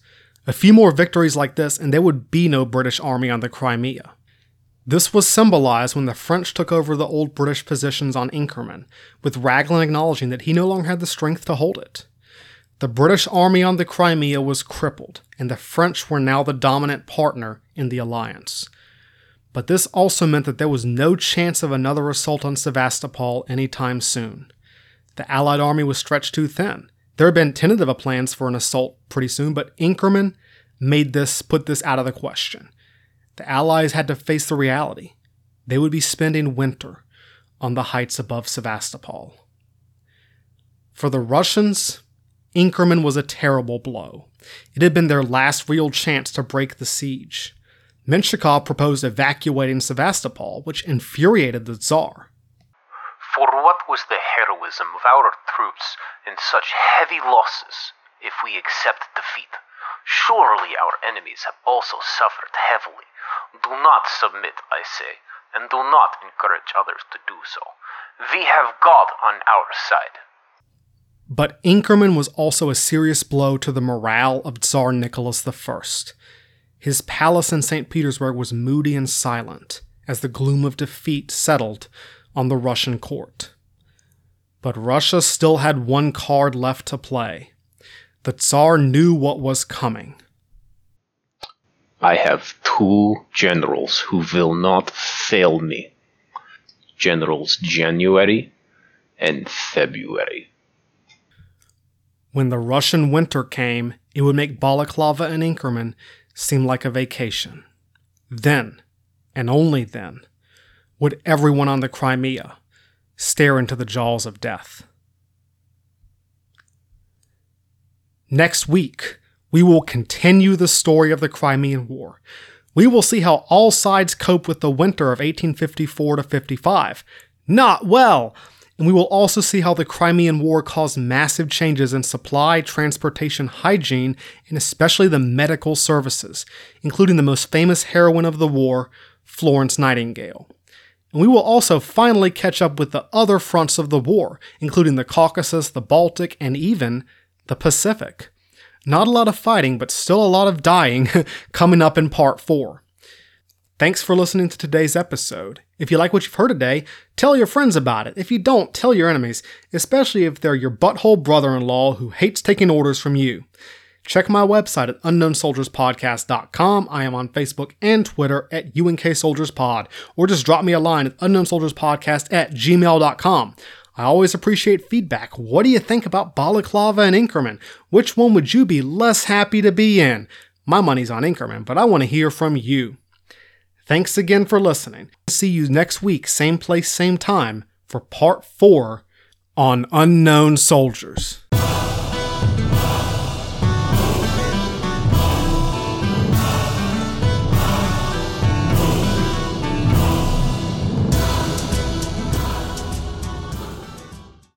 A few more victories like this, and there would be no British army on the Crimea. This was symbolized when the French took over the old British positions on Inkerman, with Raglan acknowledging that he no longer had the strength to hold it. The British army on the Crimea was crippled, and the French were now the dominant partner in the alliance but this also meant that there was no chance of another assault on Sevastopol anytime soon. The Allied army was stretched too thin. There had been tentative plans for an assault pretty soon, but Inkerman made this put this out of the question. The Allies had to face the reality. They would be spending winter on the heights above Sevastopol. For the Russians, Inkerman was a terrible blow. It had been their last real chance to break the siege. Menshikov proposed evacuating Sevastopol, which infuriated the Tsar. For what was the heroism of our troops in such heavy losses if we accept defeat? Surely our enemies have also suffered heavily. Do not submit, I say, and do not encourage others to do so. We have God on our side. But Inkerman was also a serious blow to the morale of Tsar Nicholas I. His palace in St. Petersburg was moody and silent as the gloom of defeat settled on the Russian court. But Russia still had one card left to play. The Tsar knew what was coming. I have two generals who will not fail me Generals January and February. When the Russian winter came, it would make Balaclava and Inkerman seem like a vacation. Then, and only then, would everyone on the Crimea stare into the jaws of death. Next week, we will continue the story of the Crimean War. We will see how all sides cope with the winter of 1854 to 55. Not well! And we will also see how the Crimean War caused massive changes in supply, transportation, hygiene, and especially the medical services, including the most famous heroine of the war, Florence Nightingale. And we will also finally catch up with the other fronts of the war, including the Caucasus, the Baltic, and even the Pacific. Not a lot of fighting, but still a lot of dying coming up in part 4. Thanks for listening to today's episode. If you like what you've heard today, tell your friends about it. If you don't, tell your enemies, especially if they're your butthole brother in law who hates taking orders from you. Check my website at unknownsoldierspodcast.com. I am on Facebook and Twitter at UNK Soldiers Pod, or just drop me a line at unknownsoldierspodcast at gmail.com. I always appreciate feedback. What do you think about Balaclava and Inkerman? Which one would you be less happy to be in? My money's on Inkerman, but I want to hear from you. Thanks again for listening. See you next week, same place, same time, for part four on Unknown Soldiers.